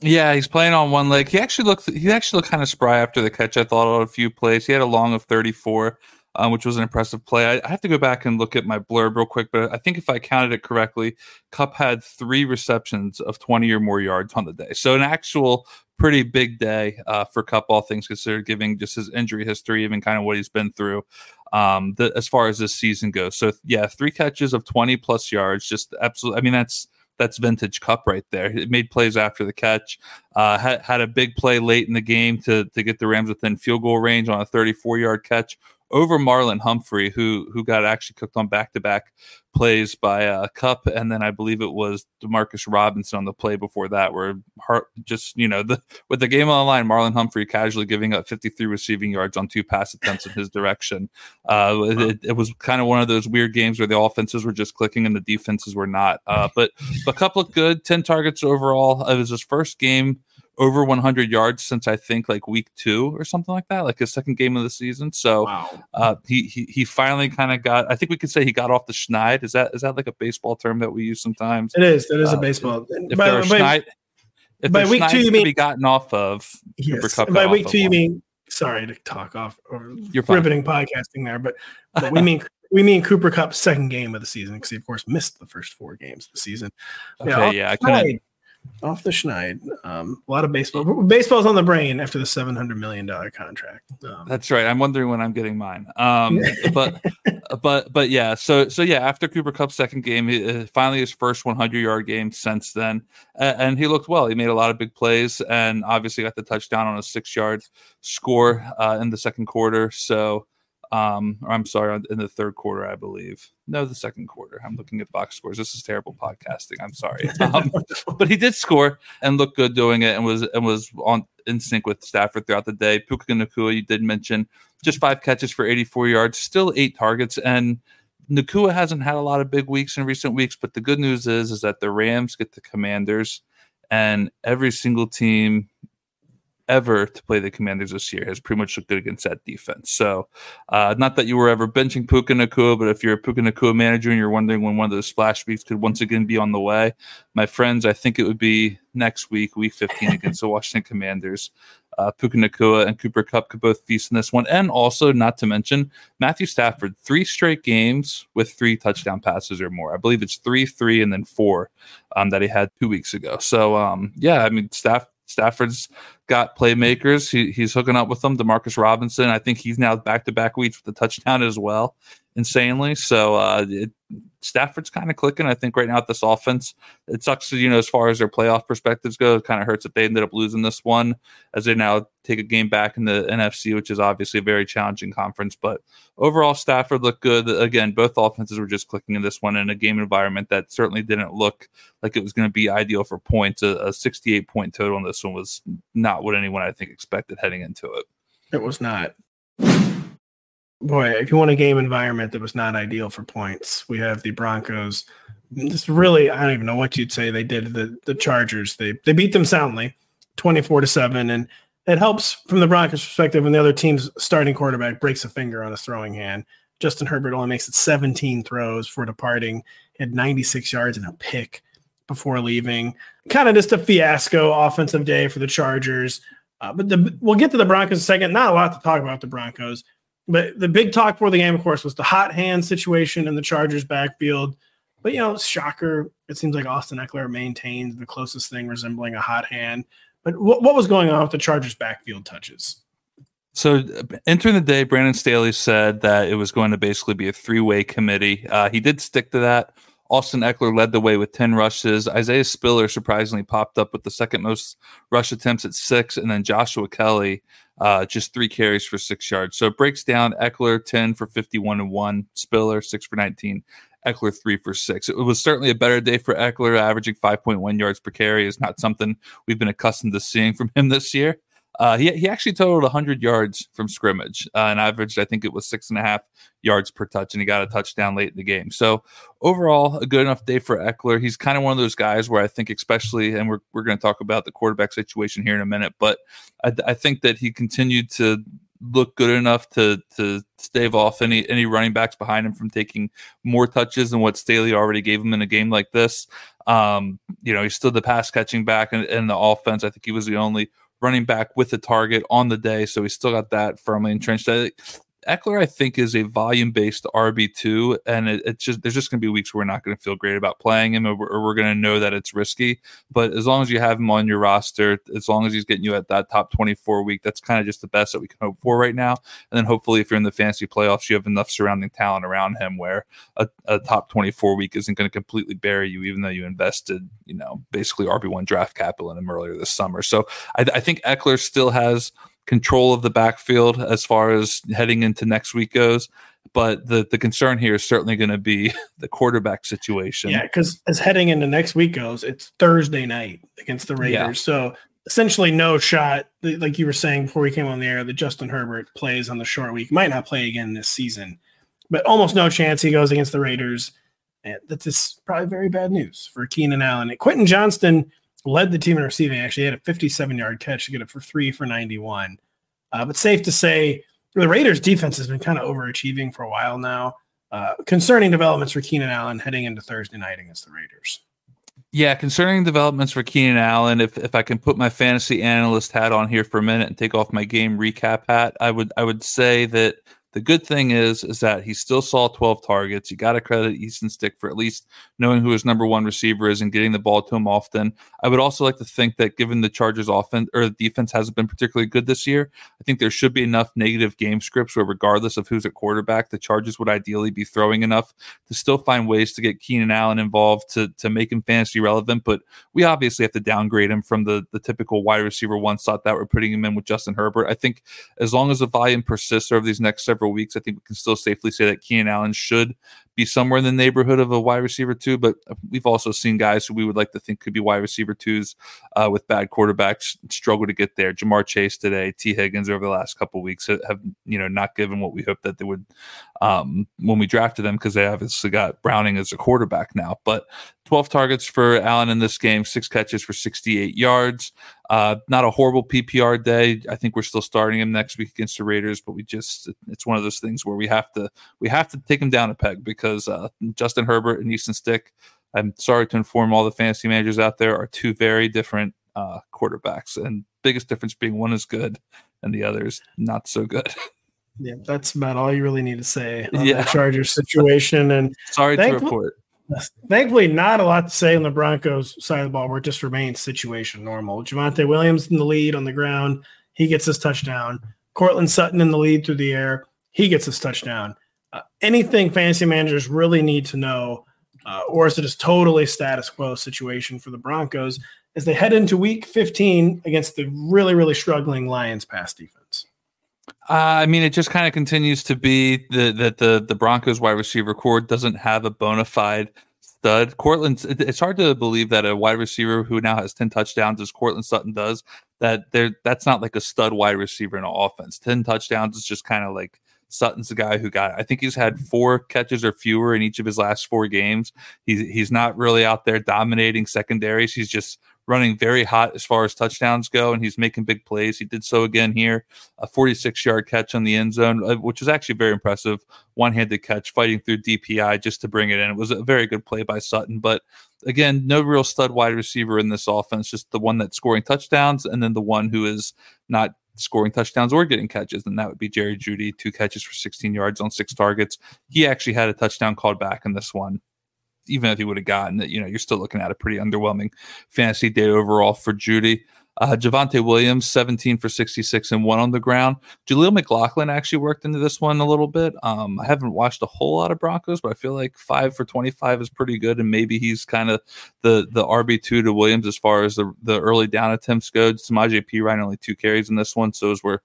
Yeah, he's playing on one leg. He actually looked he actually looked kind of spry after the catch. I thought on a few plays. He had a long of 34, um, which was an impressive play. I, I, have to go back and look at my blurb real quick, but I think if I counted it correctly, Kupp had three receptions of 20 or more yards on the day. So an actual pretty big day uh, for Kupp, all things considered, giving just his injury history, even kind of what he's been through um, the, as far as this season goes. So yeah, three catches of 20 plus yards, just absolutely. I mean, that's that's vintage Kupp right there. It made plays after the catch. Uh, had had a big play late in the game to to get the Rams within field goal range on a 34 yard catch over Marlon Humphrey, who who got actually cooked on back to back plays by uh, Kupp, and then I believe it was Demarcus Robinson on the play before that, where Hart just you know the with the game on the line, Marlon Humphrey casually giving up 53 receiving yards on two pass attempts in his direction. Uh, it, it, was kind of one of those weird games where the offenses were just clicking and the defenses were not. Uh, but a couple of good 10 targets overall. It was his first game over 100 yards since I think like week two or something like that, like his second game of the season. So wow. uh, he, he he finally kind of got. I think we could say he got off the schneid. Is that is that like a baseball term that we use sometimes? It is. It is uh, a baseball. If by, there schneid, if by week two, you mean be gotten off of yes. By week two, you mean sorry to talk off or You're riveting podcasting there, but, but we mean (laughs) we mean Cooper Kupp's second game of the season because he of course missed the first four games of the season. Okay, yeah, yeah I couldn't off the schneid. Um, a lot of baseball. Baseball's on the brain after the seven hundred million dollar contract. Um, That's right. I'm wondering when I'm getting mine. Um, (laughs) but but but yeah. So so yeah. After Cooper Kupp's second game, he, uh, finally his first 100 yard game since then, uh, and he looked well. He made a lot of big plays, and obviously got the touchdown on a six yard score uh, in the second quarter. So um, or I'm sorry, in the third quarter, I believe. No, the second quarter. I'm looking at box scores. This is terrible podcasting. I'm sorry, (laughs) um, but he did score and look good doing it, and was and was on in sync with Stafford throughout the day. Puka Nacua, you did mention, just five catches for 84 yards, still eight targets, and Nacua hasn't had a lot of big weeks in recent weeks. But the good news is, is that the Rams get the Commanders, and every single team ever to play the Commanders this year has pretty much looked good against that defense. So, uh, not that you were ever benching Puka Nacua, but if you're a Puka Nacua manager and you're wondering when one of those splash weeks could once again be on the way, my friends, I think it would be next week, week 15 against the Washington Commanders. Uh, Puka Nacua and Cooper Kupp could both feast in this one. And also, not to mention, Matthew Stafford, three straight games with three touchdown passes or more. I believe it's three, three, and then four um, that he had two weeks ago. So, um, yeah, I mean, Staff, Stafford's got playmakers. He, he's hooking up with them. Demarcus Robinson, I think he's now back to back weeks with the touchdown as well, insanely. So, uh, it, Stafford's kind of clicking. I think right now at this offense, it sucks. You know, as far as their playoff perspectives go, it kind of hurts that they ended up losing this one as they now take a game back in the NFC, which is obviously a very challenging conference. But overall, Stafford looked good. Again, both offenses were just clicking in this one in a game environment that certainly didn't look like it was going to be ideal for points. A, a 68 point total in this one was not what anyone I think expected heading into it. It was not boy, if you want a game environment that was not ideal for points, we have the Broncos. This really, I don't even know what you'd say they did. The the Chargers, they they beat them soundly, twenty four to seven, and it helps from the Broncos' perspective when the other team's starting quarterback breaks a finger on his throwing hand. Justin Herbert only makes it 17 throws for departing. He had 96 yards and a pick before leaving. Kind of just a fiasco offensive day for the Chargers. Uh, but the, we'll get to the Broncos a second. Not a lot to talk about the Broncos. But the big talk for the game, of course, was the hot hand situation in the Chargers backfield. But you know, shocker, it seems like Austin Ekeler maintained the closest thing resembling a hot hand. But what, what was going on with the Chargers backfield touches? So entering the day, Brandon Staley said that it was going to basically be a three-way committee. Uh, he did stick to that. Austin Ekeler led the way with 10 rushes. Isaiah Spiller surprisingly popped up with the second most rush attempts at six. And then Joshua Kelley, uh, just three carries for six yards. So it breaks down Ekeler 10 for 51 and one, Spiller six for 19, Ekeler three for six. It was certainly a better day for Ekeler, Averaging 5.1 yards per carry is not something we've been accustomed to seeing from him this year. Uh, he, he actually totaled 100 yards from scrimmage uh, and averaged, I think it was six and a half yards per touch, and he got a touchdown late in the game. So overall, a good enough day for Ekeler. He's kind of one of those guys where I think, especially, and we're, we're going to talk about the quarterback situation here in a minute, but I, I think that he continued to look good enough to to stave off any any running backs behind him from taking more touches than what Staley already gave him in a game like this. Um, you know, he stood the pass catching back in, in the offense. I think he was the only running back with a target on the day. So he's still got that firmly entrenched. Ekeler, I think, is a volume based RB two, and it, it's just there's just going to be weeks where we're not going to feel great about playing him, or we're, we're going to know that it's risky. But as long as you have him on your roster, as long as he's getting you at that top 24 week, that's kind of just the best that we can hope for right now. And then hopefully, if you're in the fantasy playoffs, you have enough surrounding talent around him where a, a top 24 week isn't going to completely bury you, even though you invested, you know, basically RB one draft capital in him earlier this summer. So I, I think Ekeler still has control of the backfield as far as heading into next week goes. But the the concern here is certainly going to be (laughs) the quarterback situation. Yeah, because as heading into next week goes, it's Thursday night against the Raiders. Yeah. So essentially, no shot. Like you were saying before we came on the air, that Justin Herbert plays on the short week. Might not play again this season, but almost no chance he goes against the Raiders. And that's probably very bad news for Keenan Allen. And Quentin Johnston led the team in receiving. Actually, had a 57 yard catch to get it for three for 91. Uh, but safe to say, the Raiders' defense has been kind of overachieving for a while now. Uh, concerning developments for Keenan Allen heading into Thursday night against the Raiders. Yeah, concerning developments for Keenan Allen, if if I can put my fantasy analyst hat on here for a minute and take off my game recap hat, I would I would say that the good thing is, is that he still saw 12 targets. You got to credit Easton Stick for at least knowing who his number one receiver is and getting the ball to him often. I would also like to think that given the Chargers offense or the defense hasn't been particularly good this year, I think there should be enough negative game scripts where regardless of who's at quarterback, the Chargers would ideally be throwing enough to still find ways to get Keenan Allen involved to, to make him fantasy relevant. But we obviously have to downgrade him from the, the typical wide receiver one slot that we're putting him in with Justin Herbert. I think as long as the volume persists over these next several weeks, I think we can still safely say that Keenan Allen should be somewhere in the neighborhood of a wide receiver two, but we've also seen guys who we would like to think could be wide receiver twos uh, with bad quarterbacks struggle to get there. Ja'Marr Chase today, Tee Higgins over the last couple weeks have you know not given what we hoped that they would um, when we drafted them because they obviously got Browning as a quarterback now. But 12 targets for Allen in this game, six catches for 68 yards. Uh, not a horrible PPR day. I think we're still starting him next week against the Raiders, but we just it's one of those things where we have to we have to take him down a peg because uh, Justin Herbert and Easton Stick. I'm sorry to inform all the fantasy managers out there are two very different uh, quarterbacks, and biggest difference being one is good and the other is not so good. (laughs) Yeah, that's about all you really need to say on yeah. the Chargers situation. And sorry to report. Thankfully, not a lot to say on the Broncos side of the ball where it just remains situation normal. Javonte Williams in the lead on the ground. He gets his touchdown. Courtland Sutton in the lead through the air. He gets his touchdown. Uh, anything fantasy managers really need to know, uh, or is it just totally status quo situation for the Broncos as they head into week 15 against the really, really struggling Lions pass defense? Uh, I mean, it just kind of continues to be that the, the the Broncos wide receiver corps doesn't have a bona fide stud. Courtland, it's hard to believe that a wide receiver who now has ten touchdowns, as Courtland Sutton does, that there that's not like a stud wide receiver in an offense. Ten touchdowns is just kind of like Sutton's the guy who got. It. I think he's had four catches or fewer in each of his last four games. He's he's not really out there dominating secondaries. He's just running very hot as far as touchdowns go, and he's making big plays. He did so again here, a 46 yard catch on the end zone, uh, which was actually very impressive. One handed catch, fighting through DPI just to bring it in. It was a very good play by Sutton, but again, no real stud wide receiver in this offense, just the one that's scoring touchdowns, and then the one who is not scoring touchdowns or getting catches, and that would be Jerry Jeudy, two catches for 16 yards on six targets. He actually had a touchdown called back in this one even if he would have gotten it, you know, you're still looking at a pretty underwhelming fantasy day overall for Jeudy. Uh, Javonte Williams, 17 for 66 and one on the ground. Jaleel McLaughlin actually worked into this one a little bit. Um, I haven't watched a whole lot of Broncos, but I feel like five for 25 is pretty good. And maybe he's kind of the the RB2 to Williams as far as the, the early down attempts go. Samaje Perine only two carries in this one. So as we're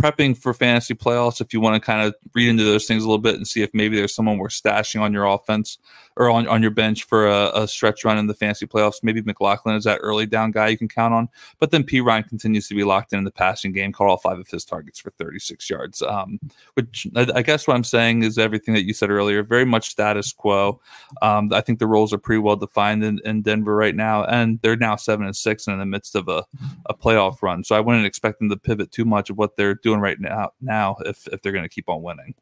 prepping for fantasy playoffs, if you want to kind of read into those things a little bit and see if maybe there's someone we're stashing on your offense or on, on your bench for a, a stretch run in the fantasy playoffs, maybe McLaughlin is that early down guy you can count on. But then Perine continues to be locked in, in the passing game, caught all five of his targets for 36 yards. Um, which I, I, guess what I'm saying is everything that you said earlier, very much status quo. Um, I think the roles are pretty well defined in, in Denver right now, and they're now seven and six and in the midst of a, a playoff run. So I wouldn't expect them to pivot too much of what they're doing right now now if if they're going to keep on winning.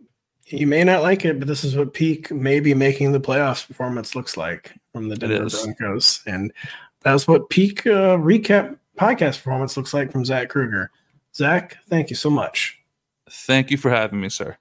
You may not like it, but this is what peak maybe making the playoffs performance looks like from the Denver Broncos, and that's what peak uh, recap podcast performance looks like from Zach Kruger. Zach, thank you so much. Thank you for having me, sir.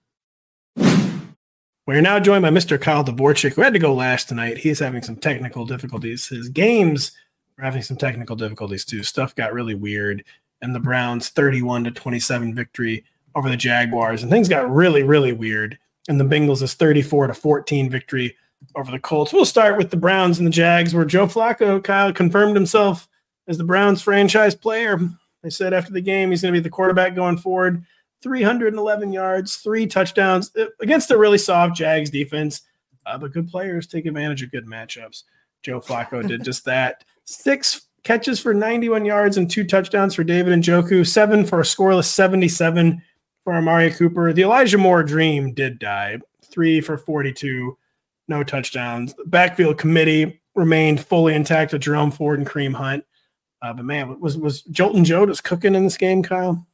We're now joined by Mr. Kyle Dvorchak, who had to go last tonight. He's having some technical difficulties. His games are having some technical difficulties too. Stuff got really weird and the Browns 31 to 27 victory over the Jaguars. And things got really, really weird. And the Bengals is 34 to 14 victory over the Colts. We'll start with the Browns and the Jags, where Joe Flacco, Kyle, confirmed himself as the Browns franchise player. They said after the game he's going to be the quarterback going forward. 311 yards, three touchdowns uh, against a really soft Jags defense. Uh, but good players take advantage of good matchups. Joe Flacco did just that. Six catches for 91 yards and two touchdowns for David Njoku, seven for a scoreless 77 for Amari Cooper. The Elijah Moore dream did die, three for 42, no touchdowns. The backfield committee remained fully intact with Jerome Ford and Kareem Hunt. Uh, but man, was was Jolton Joe just cooking in this game, Kyle?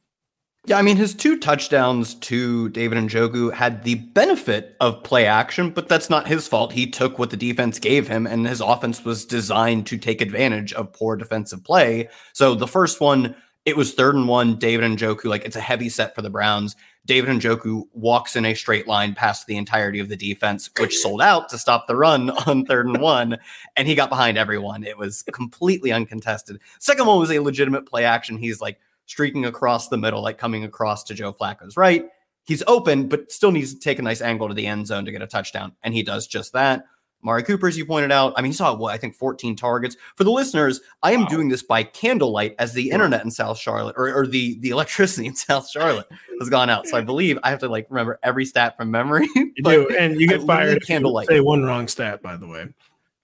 Yeah, I mean, his two touchdowns to David Njoku had the benefit of play action, but that's not his fault. He took what the defense gave him, and his offense was designed to take advantage of poor defensive play. So the first one, it was third and one. David Njoku, like it's a heavy set for the Browns. David Njoku walks in a straight line past the entirety of the defense, which sold out to stop the run (laughs) on third and one, and he got behind everyone. It was completely uncontested. Second one was a legitimate play action. He's like streaking across the middle, like coming across to Joe Flacco's right. He's open, but still needs to take a nice angle to the end zone to get a touchdown. And he does just that. Mari Cooper, as you pointed out, I mean, he saw what I think 14 targets. For the listeners, I am wow. doing this by candlelight as the internet in South Charlotte or, or the the electricity in (laughs) South Charlotte has gone out. So I believe I have to like remember every stat from memory. (laughs) you do, and you get fired candlelight. say one wrong stat, by the way.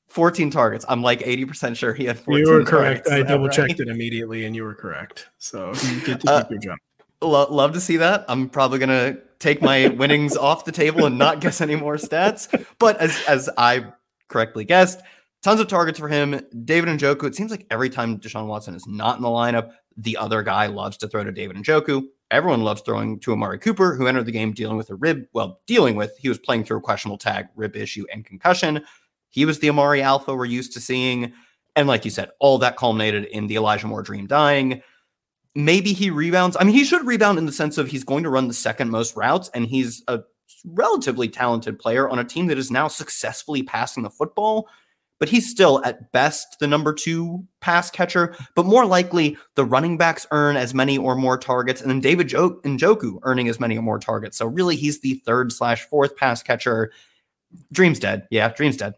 14 targets. I'm like 80% sure he had 14 You were correct. I double checked right? it immediately and you were correct. So you get to uh, keep your job. Lo- love to see that. I'm probably going to take my (laughs) winnings off the table and not guess any more stats. But as, as I correctly guessed, tons of targets for him. David Njoku. it seems like every time Deshaun Watson is not in the lineup, the other guy loves to throw to David Njoku. Everyone loves throwing to Amari Cooper, who entered the game dealing with a rib. Well, dealing with, he was playing through a questionable tag, rib issue, and concussion. He was the Amari Alpha we're used to seeing. And like you said, all that culminated in the Elijah Moore dream dying. Maybe he rebounds. I mean, he should rebound in the sense of he's going to run the second most routes, and he's a relatively talented player on a team that is now successfully passing the football. But he's still, at best, the number two pass catcher. But more likely, the running backs earn as many or more targets, and then David Njoku earning as many or more targets. So really, he's the third slash fourth pass catcher. Dream's dead. Yeah, Dream's dead.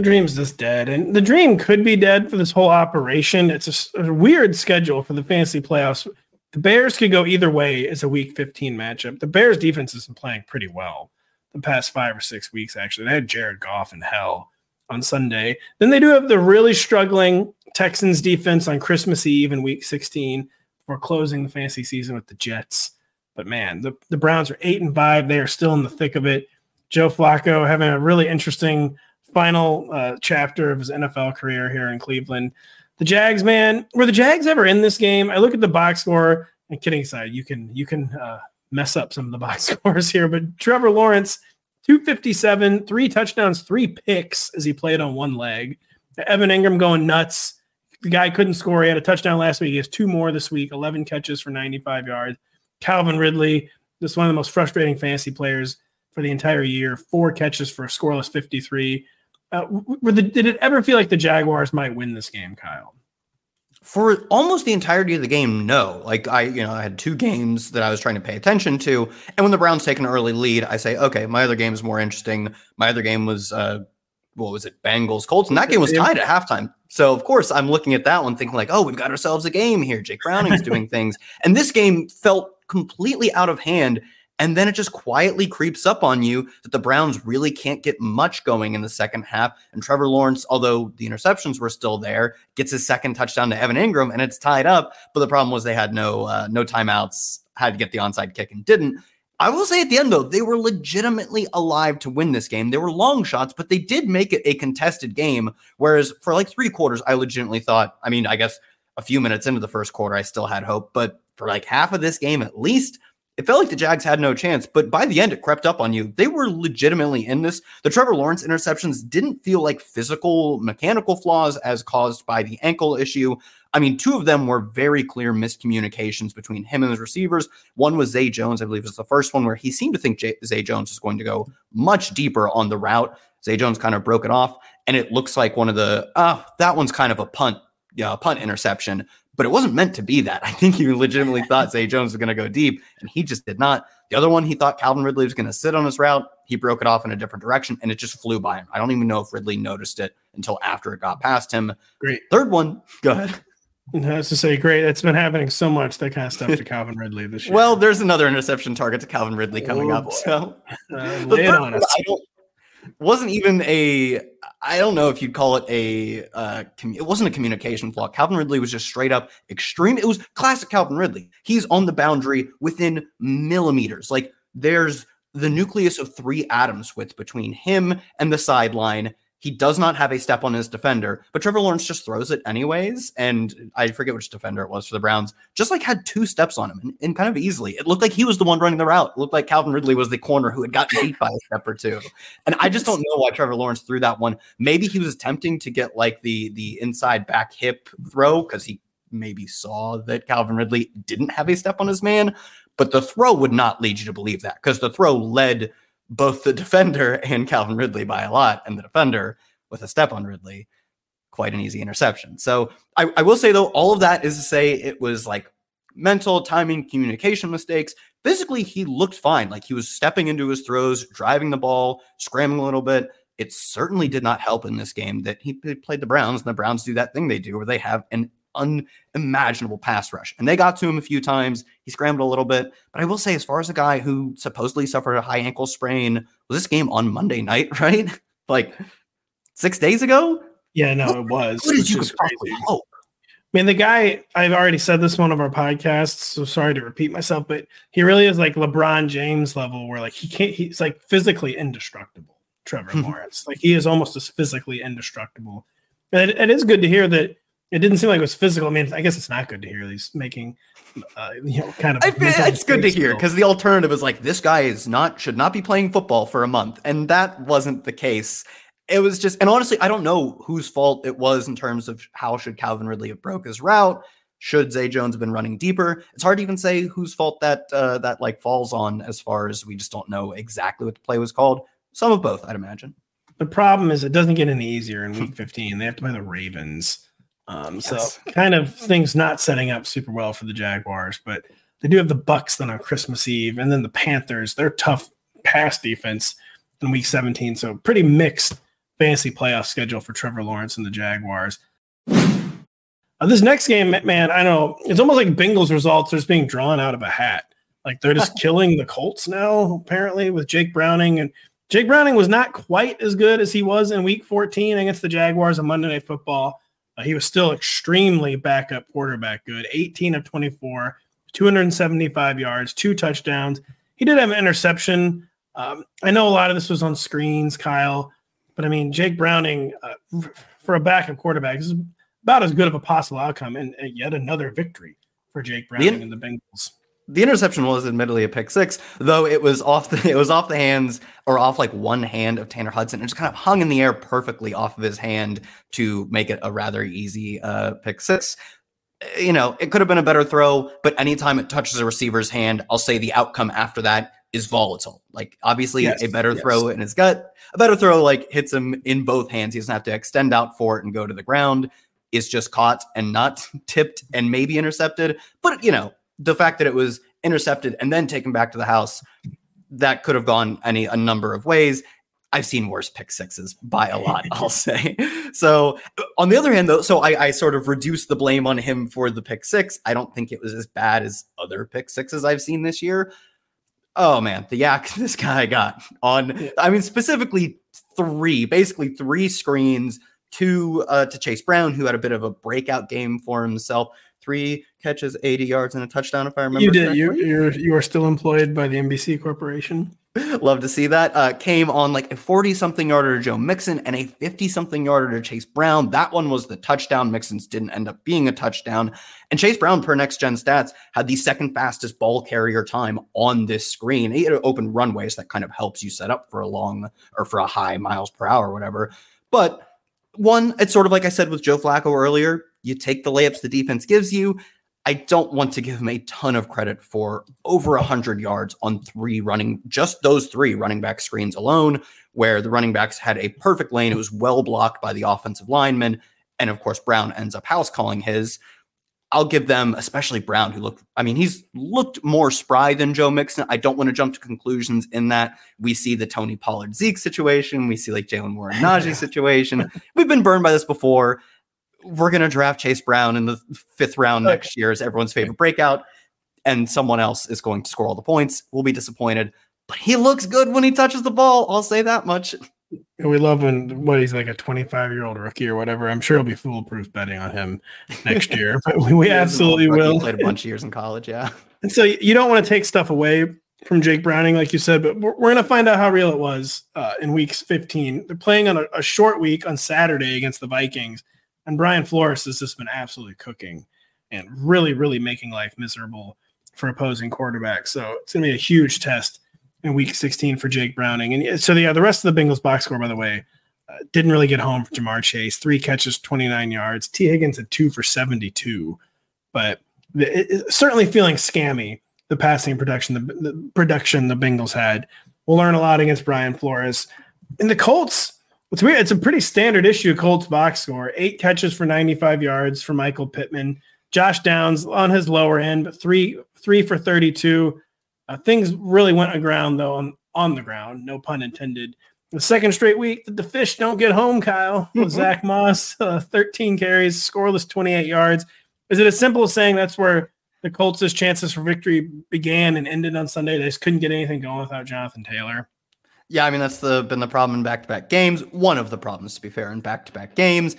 The dream's just dead, and the dream could be dead for this whole operation. It's a, a weird schedule for the fantasy playoffs. The Bears could go either way as a Week 15 matchup. The Bears defense has been playing pretty well the past five or six weeks. Actually, they had Jared Goff in hell on Sunday. Then they do have the really struggling Texans defense on Christmas Eve in Week 16 for closing the fantasy season with the Jets. But man, the, the Browns are eight and five. They are still in the thick of it. Joe Flacco having a really interesting final uh, chapter of his NFL career here in Cleveland. The Jags, man, were the Jags ever in this game? I look at the box score. And kidding aside, you can you can uh, mess up some of the box (laughs) scores here, but Trevor Lawrence, 257, three touchdowns, three picks as he played on one leg. Evan Engram going nuts. The guy couldn't score. He had a touchdown last week. He has two more this week, 11 catches for 95 yards. Calvin Ridley, just one of the most frustrating fantasy players for the entire year, four catches for a scoreless 53. Uh, the, did it ever feel like the Jaguars might win this game, Kyle? For almost the entirety of the game, no. Like I, you know, I had two games that I was trying to pay attention to, and when the Browns take an early lead, I say, okay, my other game is more interesting. My other game was, uh, what was it, Bengals Colts, and that game was tied at halftime. So of course, I'm looking at that one, thinking like, oh, we've got ourselves a game here. Jake Browning's doing things, and this game felt completely out of hand and then it just quietly creeps up on you that the Browns really can't get much going in the second half. And Trevor Lawrence, although the interceptions were still there, gets his second touchdown to Evan Engram and it's tied up. But the problem was they had no uh, no timeouts, had to get the onside kick and didn't. I will say at the end, though, they were legitimately alive to win this game. They were long shots, but they did make it a contested game. Whereas for like three quarters, I legitimately thought, I mean, I guess a few minutes into the first quarter, I still had hope. But for like half of this game at least, it felt like the Jags had no chance, but by the end, it crept up on you. They were legitimately in this. The Trevor Lawrence interceptions didn't feel like physical, mechanical flaws as caused by the ankle issue. I mean, two of them were very clear miscommunications between him and his receivers. One was Zay Jones, I believe, was the first one where he seemed to think J- Zay Jones was going to go much deeper on the route. Zay Jones kind of broke it off, and it looks like one of the, uh, that one's kind of a punt, yeah, punt interception but it wasn't meant to be that. (laughs) I think he legitimately thought Zay Jones was going to go deep, and he just did not. The other one, he thought Calvin Ridley was going to sit on his route. He broke it off in a different direction, and it just flew by him. I don't even know if Ridley noticed it until after it got past him. Great. Third one, go ahead. I was to say, great. It's been happening so much that kind of stuff to (laughs) Calvin Ridley this year. Well, there's another interception target to Calvin Ridley coming oh, up. So uh, lay it on us. I don't, wasn't even a I don't know if you'd call it a uh, com- it wasn't a communication flaw. Calvin Ridley was just straight up extreme. It was classic Calvin Ridley. He's on the boundary within millimeters. Like there's the nucleus of three atoms width between him and the sideline he does not have a step on his defender, but Trevor Lawrence just throws it anyways. And I forget which defender it was for the Browns, just like had two steps on him and, and, kind of easily. It looked like he was the one running the route. It looked like Calvin Ridley was the corner who had gotten beat by a step or two. And I just don't know why Trevor Lawrence threw that one. Maybe he was attempting to get like the the inside back hip throw because he maybe saw that Calvin Ridley didn't have a step on his man, but the throw would not lead you to believe that because the throw led both the defender and Calvin Ridley by a lot, and the defender with a step on Ridley, quite an easy interception. So I, I will say though, all of that is to say it was like mental timing, communication mistakes. Physically, he looked fine. Like he was stepping into his throws, driving the ball, scrambling a little bit. It certainly did not help in this game that he played the Browns, and the Browns do that thing they do where they have an unimaginable pass rush. And they got to him a few times. He scrambled a little bit. But I will say, as far as a guy who supposedly suffered a high ankle sprain, was this game on Monday night, (laughs) right? like six days ago? Yeah, no, it was. What did you crazy. hope? I mean, the guy, I've already said this one of our podcasts, so sorry to repeat myself, but he really is like LeBron James level where like he can't, he's like physically indestructible, Trevor mm-hmm. Lawrence. Like he is almost as physically indestructible. And it, it is good to hear that it didn't seem like it was physical. I mean, I guess it's not good to hear he's making, uh, you know, kind of. I it's good to hear because the alternative is like this guy is not should not be playing football for a month, and that wasn't the case it was just, and honestly, I don't know whose fault it was in terms of how should Calvin Ridley have broke his route. Should Zay Jones have been running deeper? It's hard to even say whose fault that uh, that like falls on, as far as we just don't know exactly what the play was called. Some of both, I'd imagine. The problem is it doesn't get any easier in Week 15. They have to play the Ravens, um, yes. so kind of things not setting up super well for the Jaguars. But they do have the Bucs then on Christmas Eve, and then the Panthers. They're tough pass defense in Week 17, so pretty mixed fantasy playoff schedule for Trevor Lawrence and the Jaguars. Uh, this next game, man, I know it's almost like Bengals results are just being drawn out of a hat. Like they're just (laughs) killing the Colts now, apparently, with Jake Browning. And Jake Browning was not quite as good as he was in week 14 against the Jaguars on Monday Night Football. Uh, he was still extremely backup quarterback good 18 of 24, 275 yards, two touchdowns. He did have an interception. Um, I know a lot of this was on screens, Kyle. But I mean, Jake Browning uh, for a backup quarterback is about as good of a possible outcome, and, and yet another victory for Jake Browning the, and the Bengals. The interception was admittedly a pick six, though it was off the (laughs) it was off the hands or off like one hand of Tanner Hudson. and just kind of hung in the air perfectly off of his hand to make it a rather easy uh, pick six you know, it could have been a better throw, but anytime it touches a receiver's hand, I'll say the outcome after that is volatile. Like obviously yes, a better yes. throw in his gut, a better throw like hits him in both hands. He doesn't have to extend out for it and go to the ground. Is just caught and not (laughs) tipped and maybe intercepted. But you know, the fact that it was intercepted and then taken back to the house, that could have gone any a number of ways. I've seen worse pick sixes by a lot, (laughs) I'll say. So, on the other hand, though, so I, I, sort of reduced the blame on him for the pick six. I don't think it was as bad as other pick sixes I've seen this year oh man, the yak (laughs) this guy got on. I mean, specifically three, basically three screens. Two uh, to Chase Brown, who had a bit of a breakout game for himself. Three catches, 80 yards, and a touchdown, if I remember. You did. You, you're you are still employed by the NBC Corporation. (laughs) Love to see that. Uh, came on like a 40 something yarder to Joe Mixon and a 50 something yarder to Chase Brown. That one was the touchdown. Mixon's didn't end up being a touchdown. And Chase Brown, per next gen stats, had the second fastest ball carrier time on this screen. He had an open runways that kind of helps you set up for a long or for a high miles per hour or whatever. But one, it's sort of like I said with Joe Flacco earlier. You take the layups the defense gives you. I don't want to give him a ton of credit for over 100 yards on three running, just those three running back screens alone, where the running backs had a perfect lane. It was well blocked by the offensive lineman. And of course, Brown ends up house calling his. I'll give them, especially Brown, who looked, I mean, he's looked more spry than Joe Mixon. I don't want to jump to conclusions in that we see the Tony Pollard Zeke situation. We see like Jaylen Warren (laughs) Najee situation. We've been burned by this before we're going to draft Chase Brown in the fifth round okay. next year as everyone's favorite breakout, and someone else is going to score all the points. We'll be disappointed, but he looks good when he touches the ball. I'll say that much. We love when what he's like a 25 year old rookie or whatever. I'm sure it'll be foolproof betting on him next (laughs) year, but we, we absolutely will. Played a bunch of years in college, yeah. (laughs) And so you don't want to take stuff away from Jake Browning, like you said, but we're, we're going to find out how real it was uh, in weeks 15. They're playing on a, a short week on Saturday against the Vikings. And Brian Flores has just been absolutely cooking and really, really making life miserable for opposing quarterbacks. So it's going to be a huge test in week 16 for Jake Browning. And so, yeah, the rest of the Bengals box score, by the way, uh, didn't really get home for Ja'Marr Chase. Three catches, 29 yards. Tee Higgins at two for 72. But it, it, certainly feeling scammy, the passing production, the, the production the Bengals had. We'll learn a lot against Brian Flores. And the Colts, it's weird. It's a pretty standard issue Colts box score. Eight catches for 95 yards for Michael Pittman. Josh Downs on his lower end, but three three for 32. Uh, things really went aground though on on the ground. No pun intended The second straight week that the fish don't get home, Kyle. With Zach Moss, uh, 13 carries, scoreless 28 yards. Is it as simple as saying that's where the Colts' chances for victory began and ended on Sunday? They just couldn't get anything going without Jonathan Taylor. Yeah, I mean that's the been the problem in back-to-back games. One of the problems, to be fair, in back-to-back games.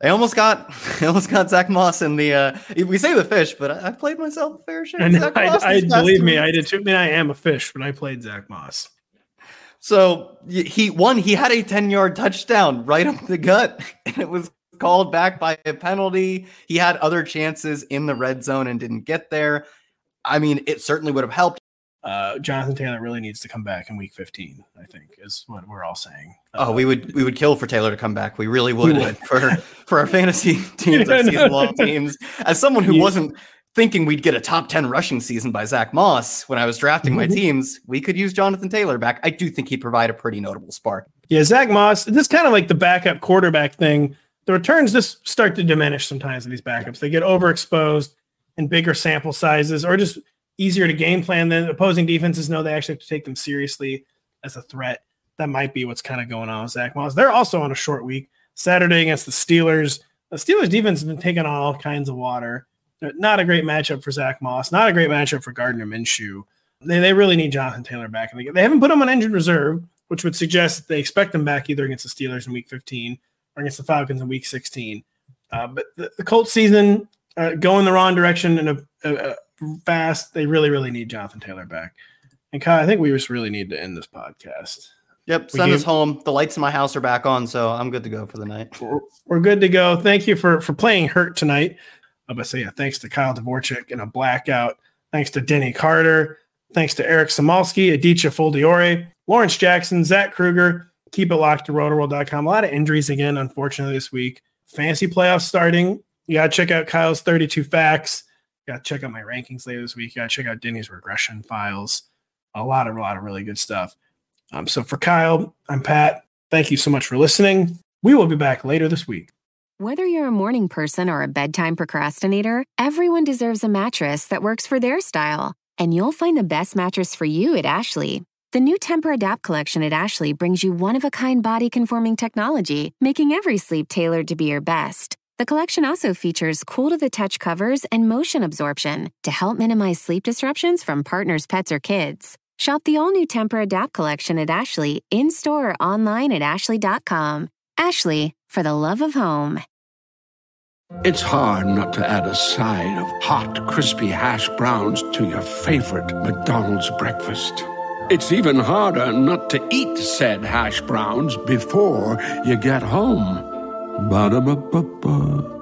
They almost got, (laughs) they almost got Zach Moss in the. Uh, we say the fish, but I, have played myself a fair share. And I, I believe me, I did too. I mean, I am a fish, but I played Zach Moss. So he one he had a 10 yard touchdown right up the gut, (laughs) and it was called back by a penalty. He had other chances in the red zone and didn't get there. I mean, it certainly would have helped. Uh, Jonathan Taylor really needs to come back in week 15, I think, is what we're all saying. Uh, oh, we would we would kill for Taylor to come back. We really would, we would. (laughs) for for our fantasy (laughs) teams, our season long teams. As someone who wasn't thinking we'd get a top 10 rushing season by Zach Moss when I was drafting my mm-hmm. teams, we could use Jonathan Taylor back. I do think he'd provide a pretty notable spark. Yeah, Zach Moss, this kind of like the backup quarterback thing. The returns just start to diminish sometimes in these backups. They get overexposed in bigger sample sizes or just easier to game plan than opposing defenses know they actually have to take them seriously as a threat. That might be what's kind of going on with Zach Moss. They're also on a short week. Saturday against the Steelers. The Steelers defense has been taking on all kinds of water. Not a great matchup for Zach Moss. Not a great matchup for Gardner Minshew. They, they really need Jonathan Taylor back. And they, they haven't put him on injured reserve, which would suggest they expect him back either against the Steelers in week 15 or against the Falcons in week 16. Uh, but the, the Colts season uh, going the wrong direction a, a, a fast. They really, really need Jonathan Taylor back. And Kyle, I think we just really need to end this podcast. Yep, send us home. The lights in my house are back on, so I'm good to go for the night. We're, we're good to go. Thank you for for playing hurt tonight. I'll but say yeah, thanks to Kyle Dvorchak in a blackout. Thanks to Denny Carter. Thanks to Eric Samulski, Aditya Foldiore, Lawrence Jackson, Zach Kruger. Keep it locked to rotoworld.com. A lot of injuries again, unfortunately, this week. Fancy playoffs starting. You got to check out Kyle's 32 facts. Got to check out my rankings later this week. You got to check out Denny's regression files. A lot of, a lot of really good stuff. Um, so for Kyle, I'm Pat. Thank you so much for listening. We will be back later this week. Whether you're a morning person or a bedtime procrastinator, everyone deserves a mattress that works for their style. And you'll find the best mattress for you at Ashley. The new Tempur-Adapt collection at Ashley brings you one of a kind body conforming technology, making every sleep tailored to be your best. The collection also features cool to the touch covers and motion absorption to help minimize sleep disruptions from partners, pets, or kids. Shop the all new Tempur-Adapt collection at Ashley in store or online at ashley.com. Ashley, for the love of home. It's hard not to add a side of hot, crispy hash browns to your favorite McDonald's breakfast. It's even harder not to eat said hash browns before you get home. Ba-da-ba-ba-ba.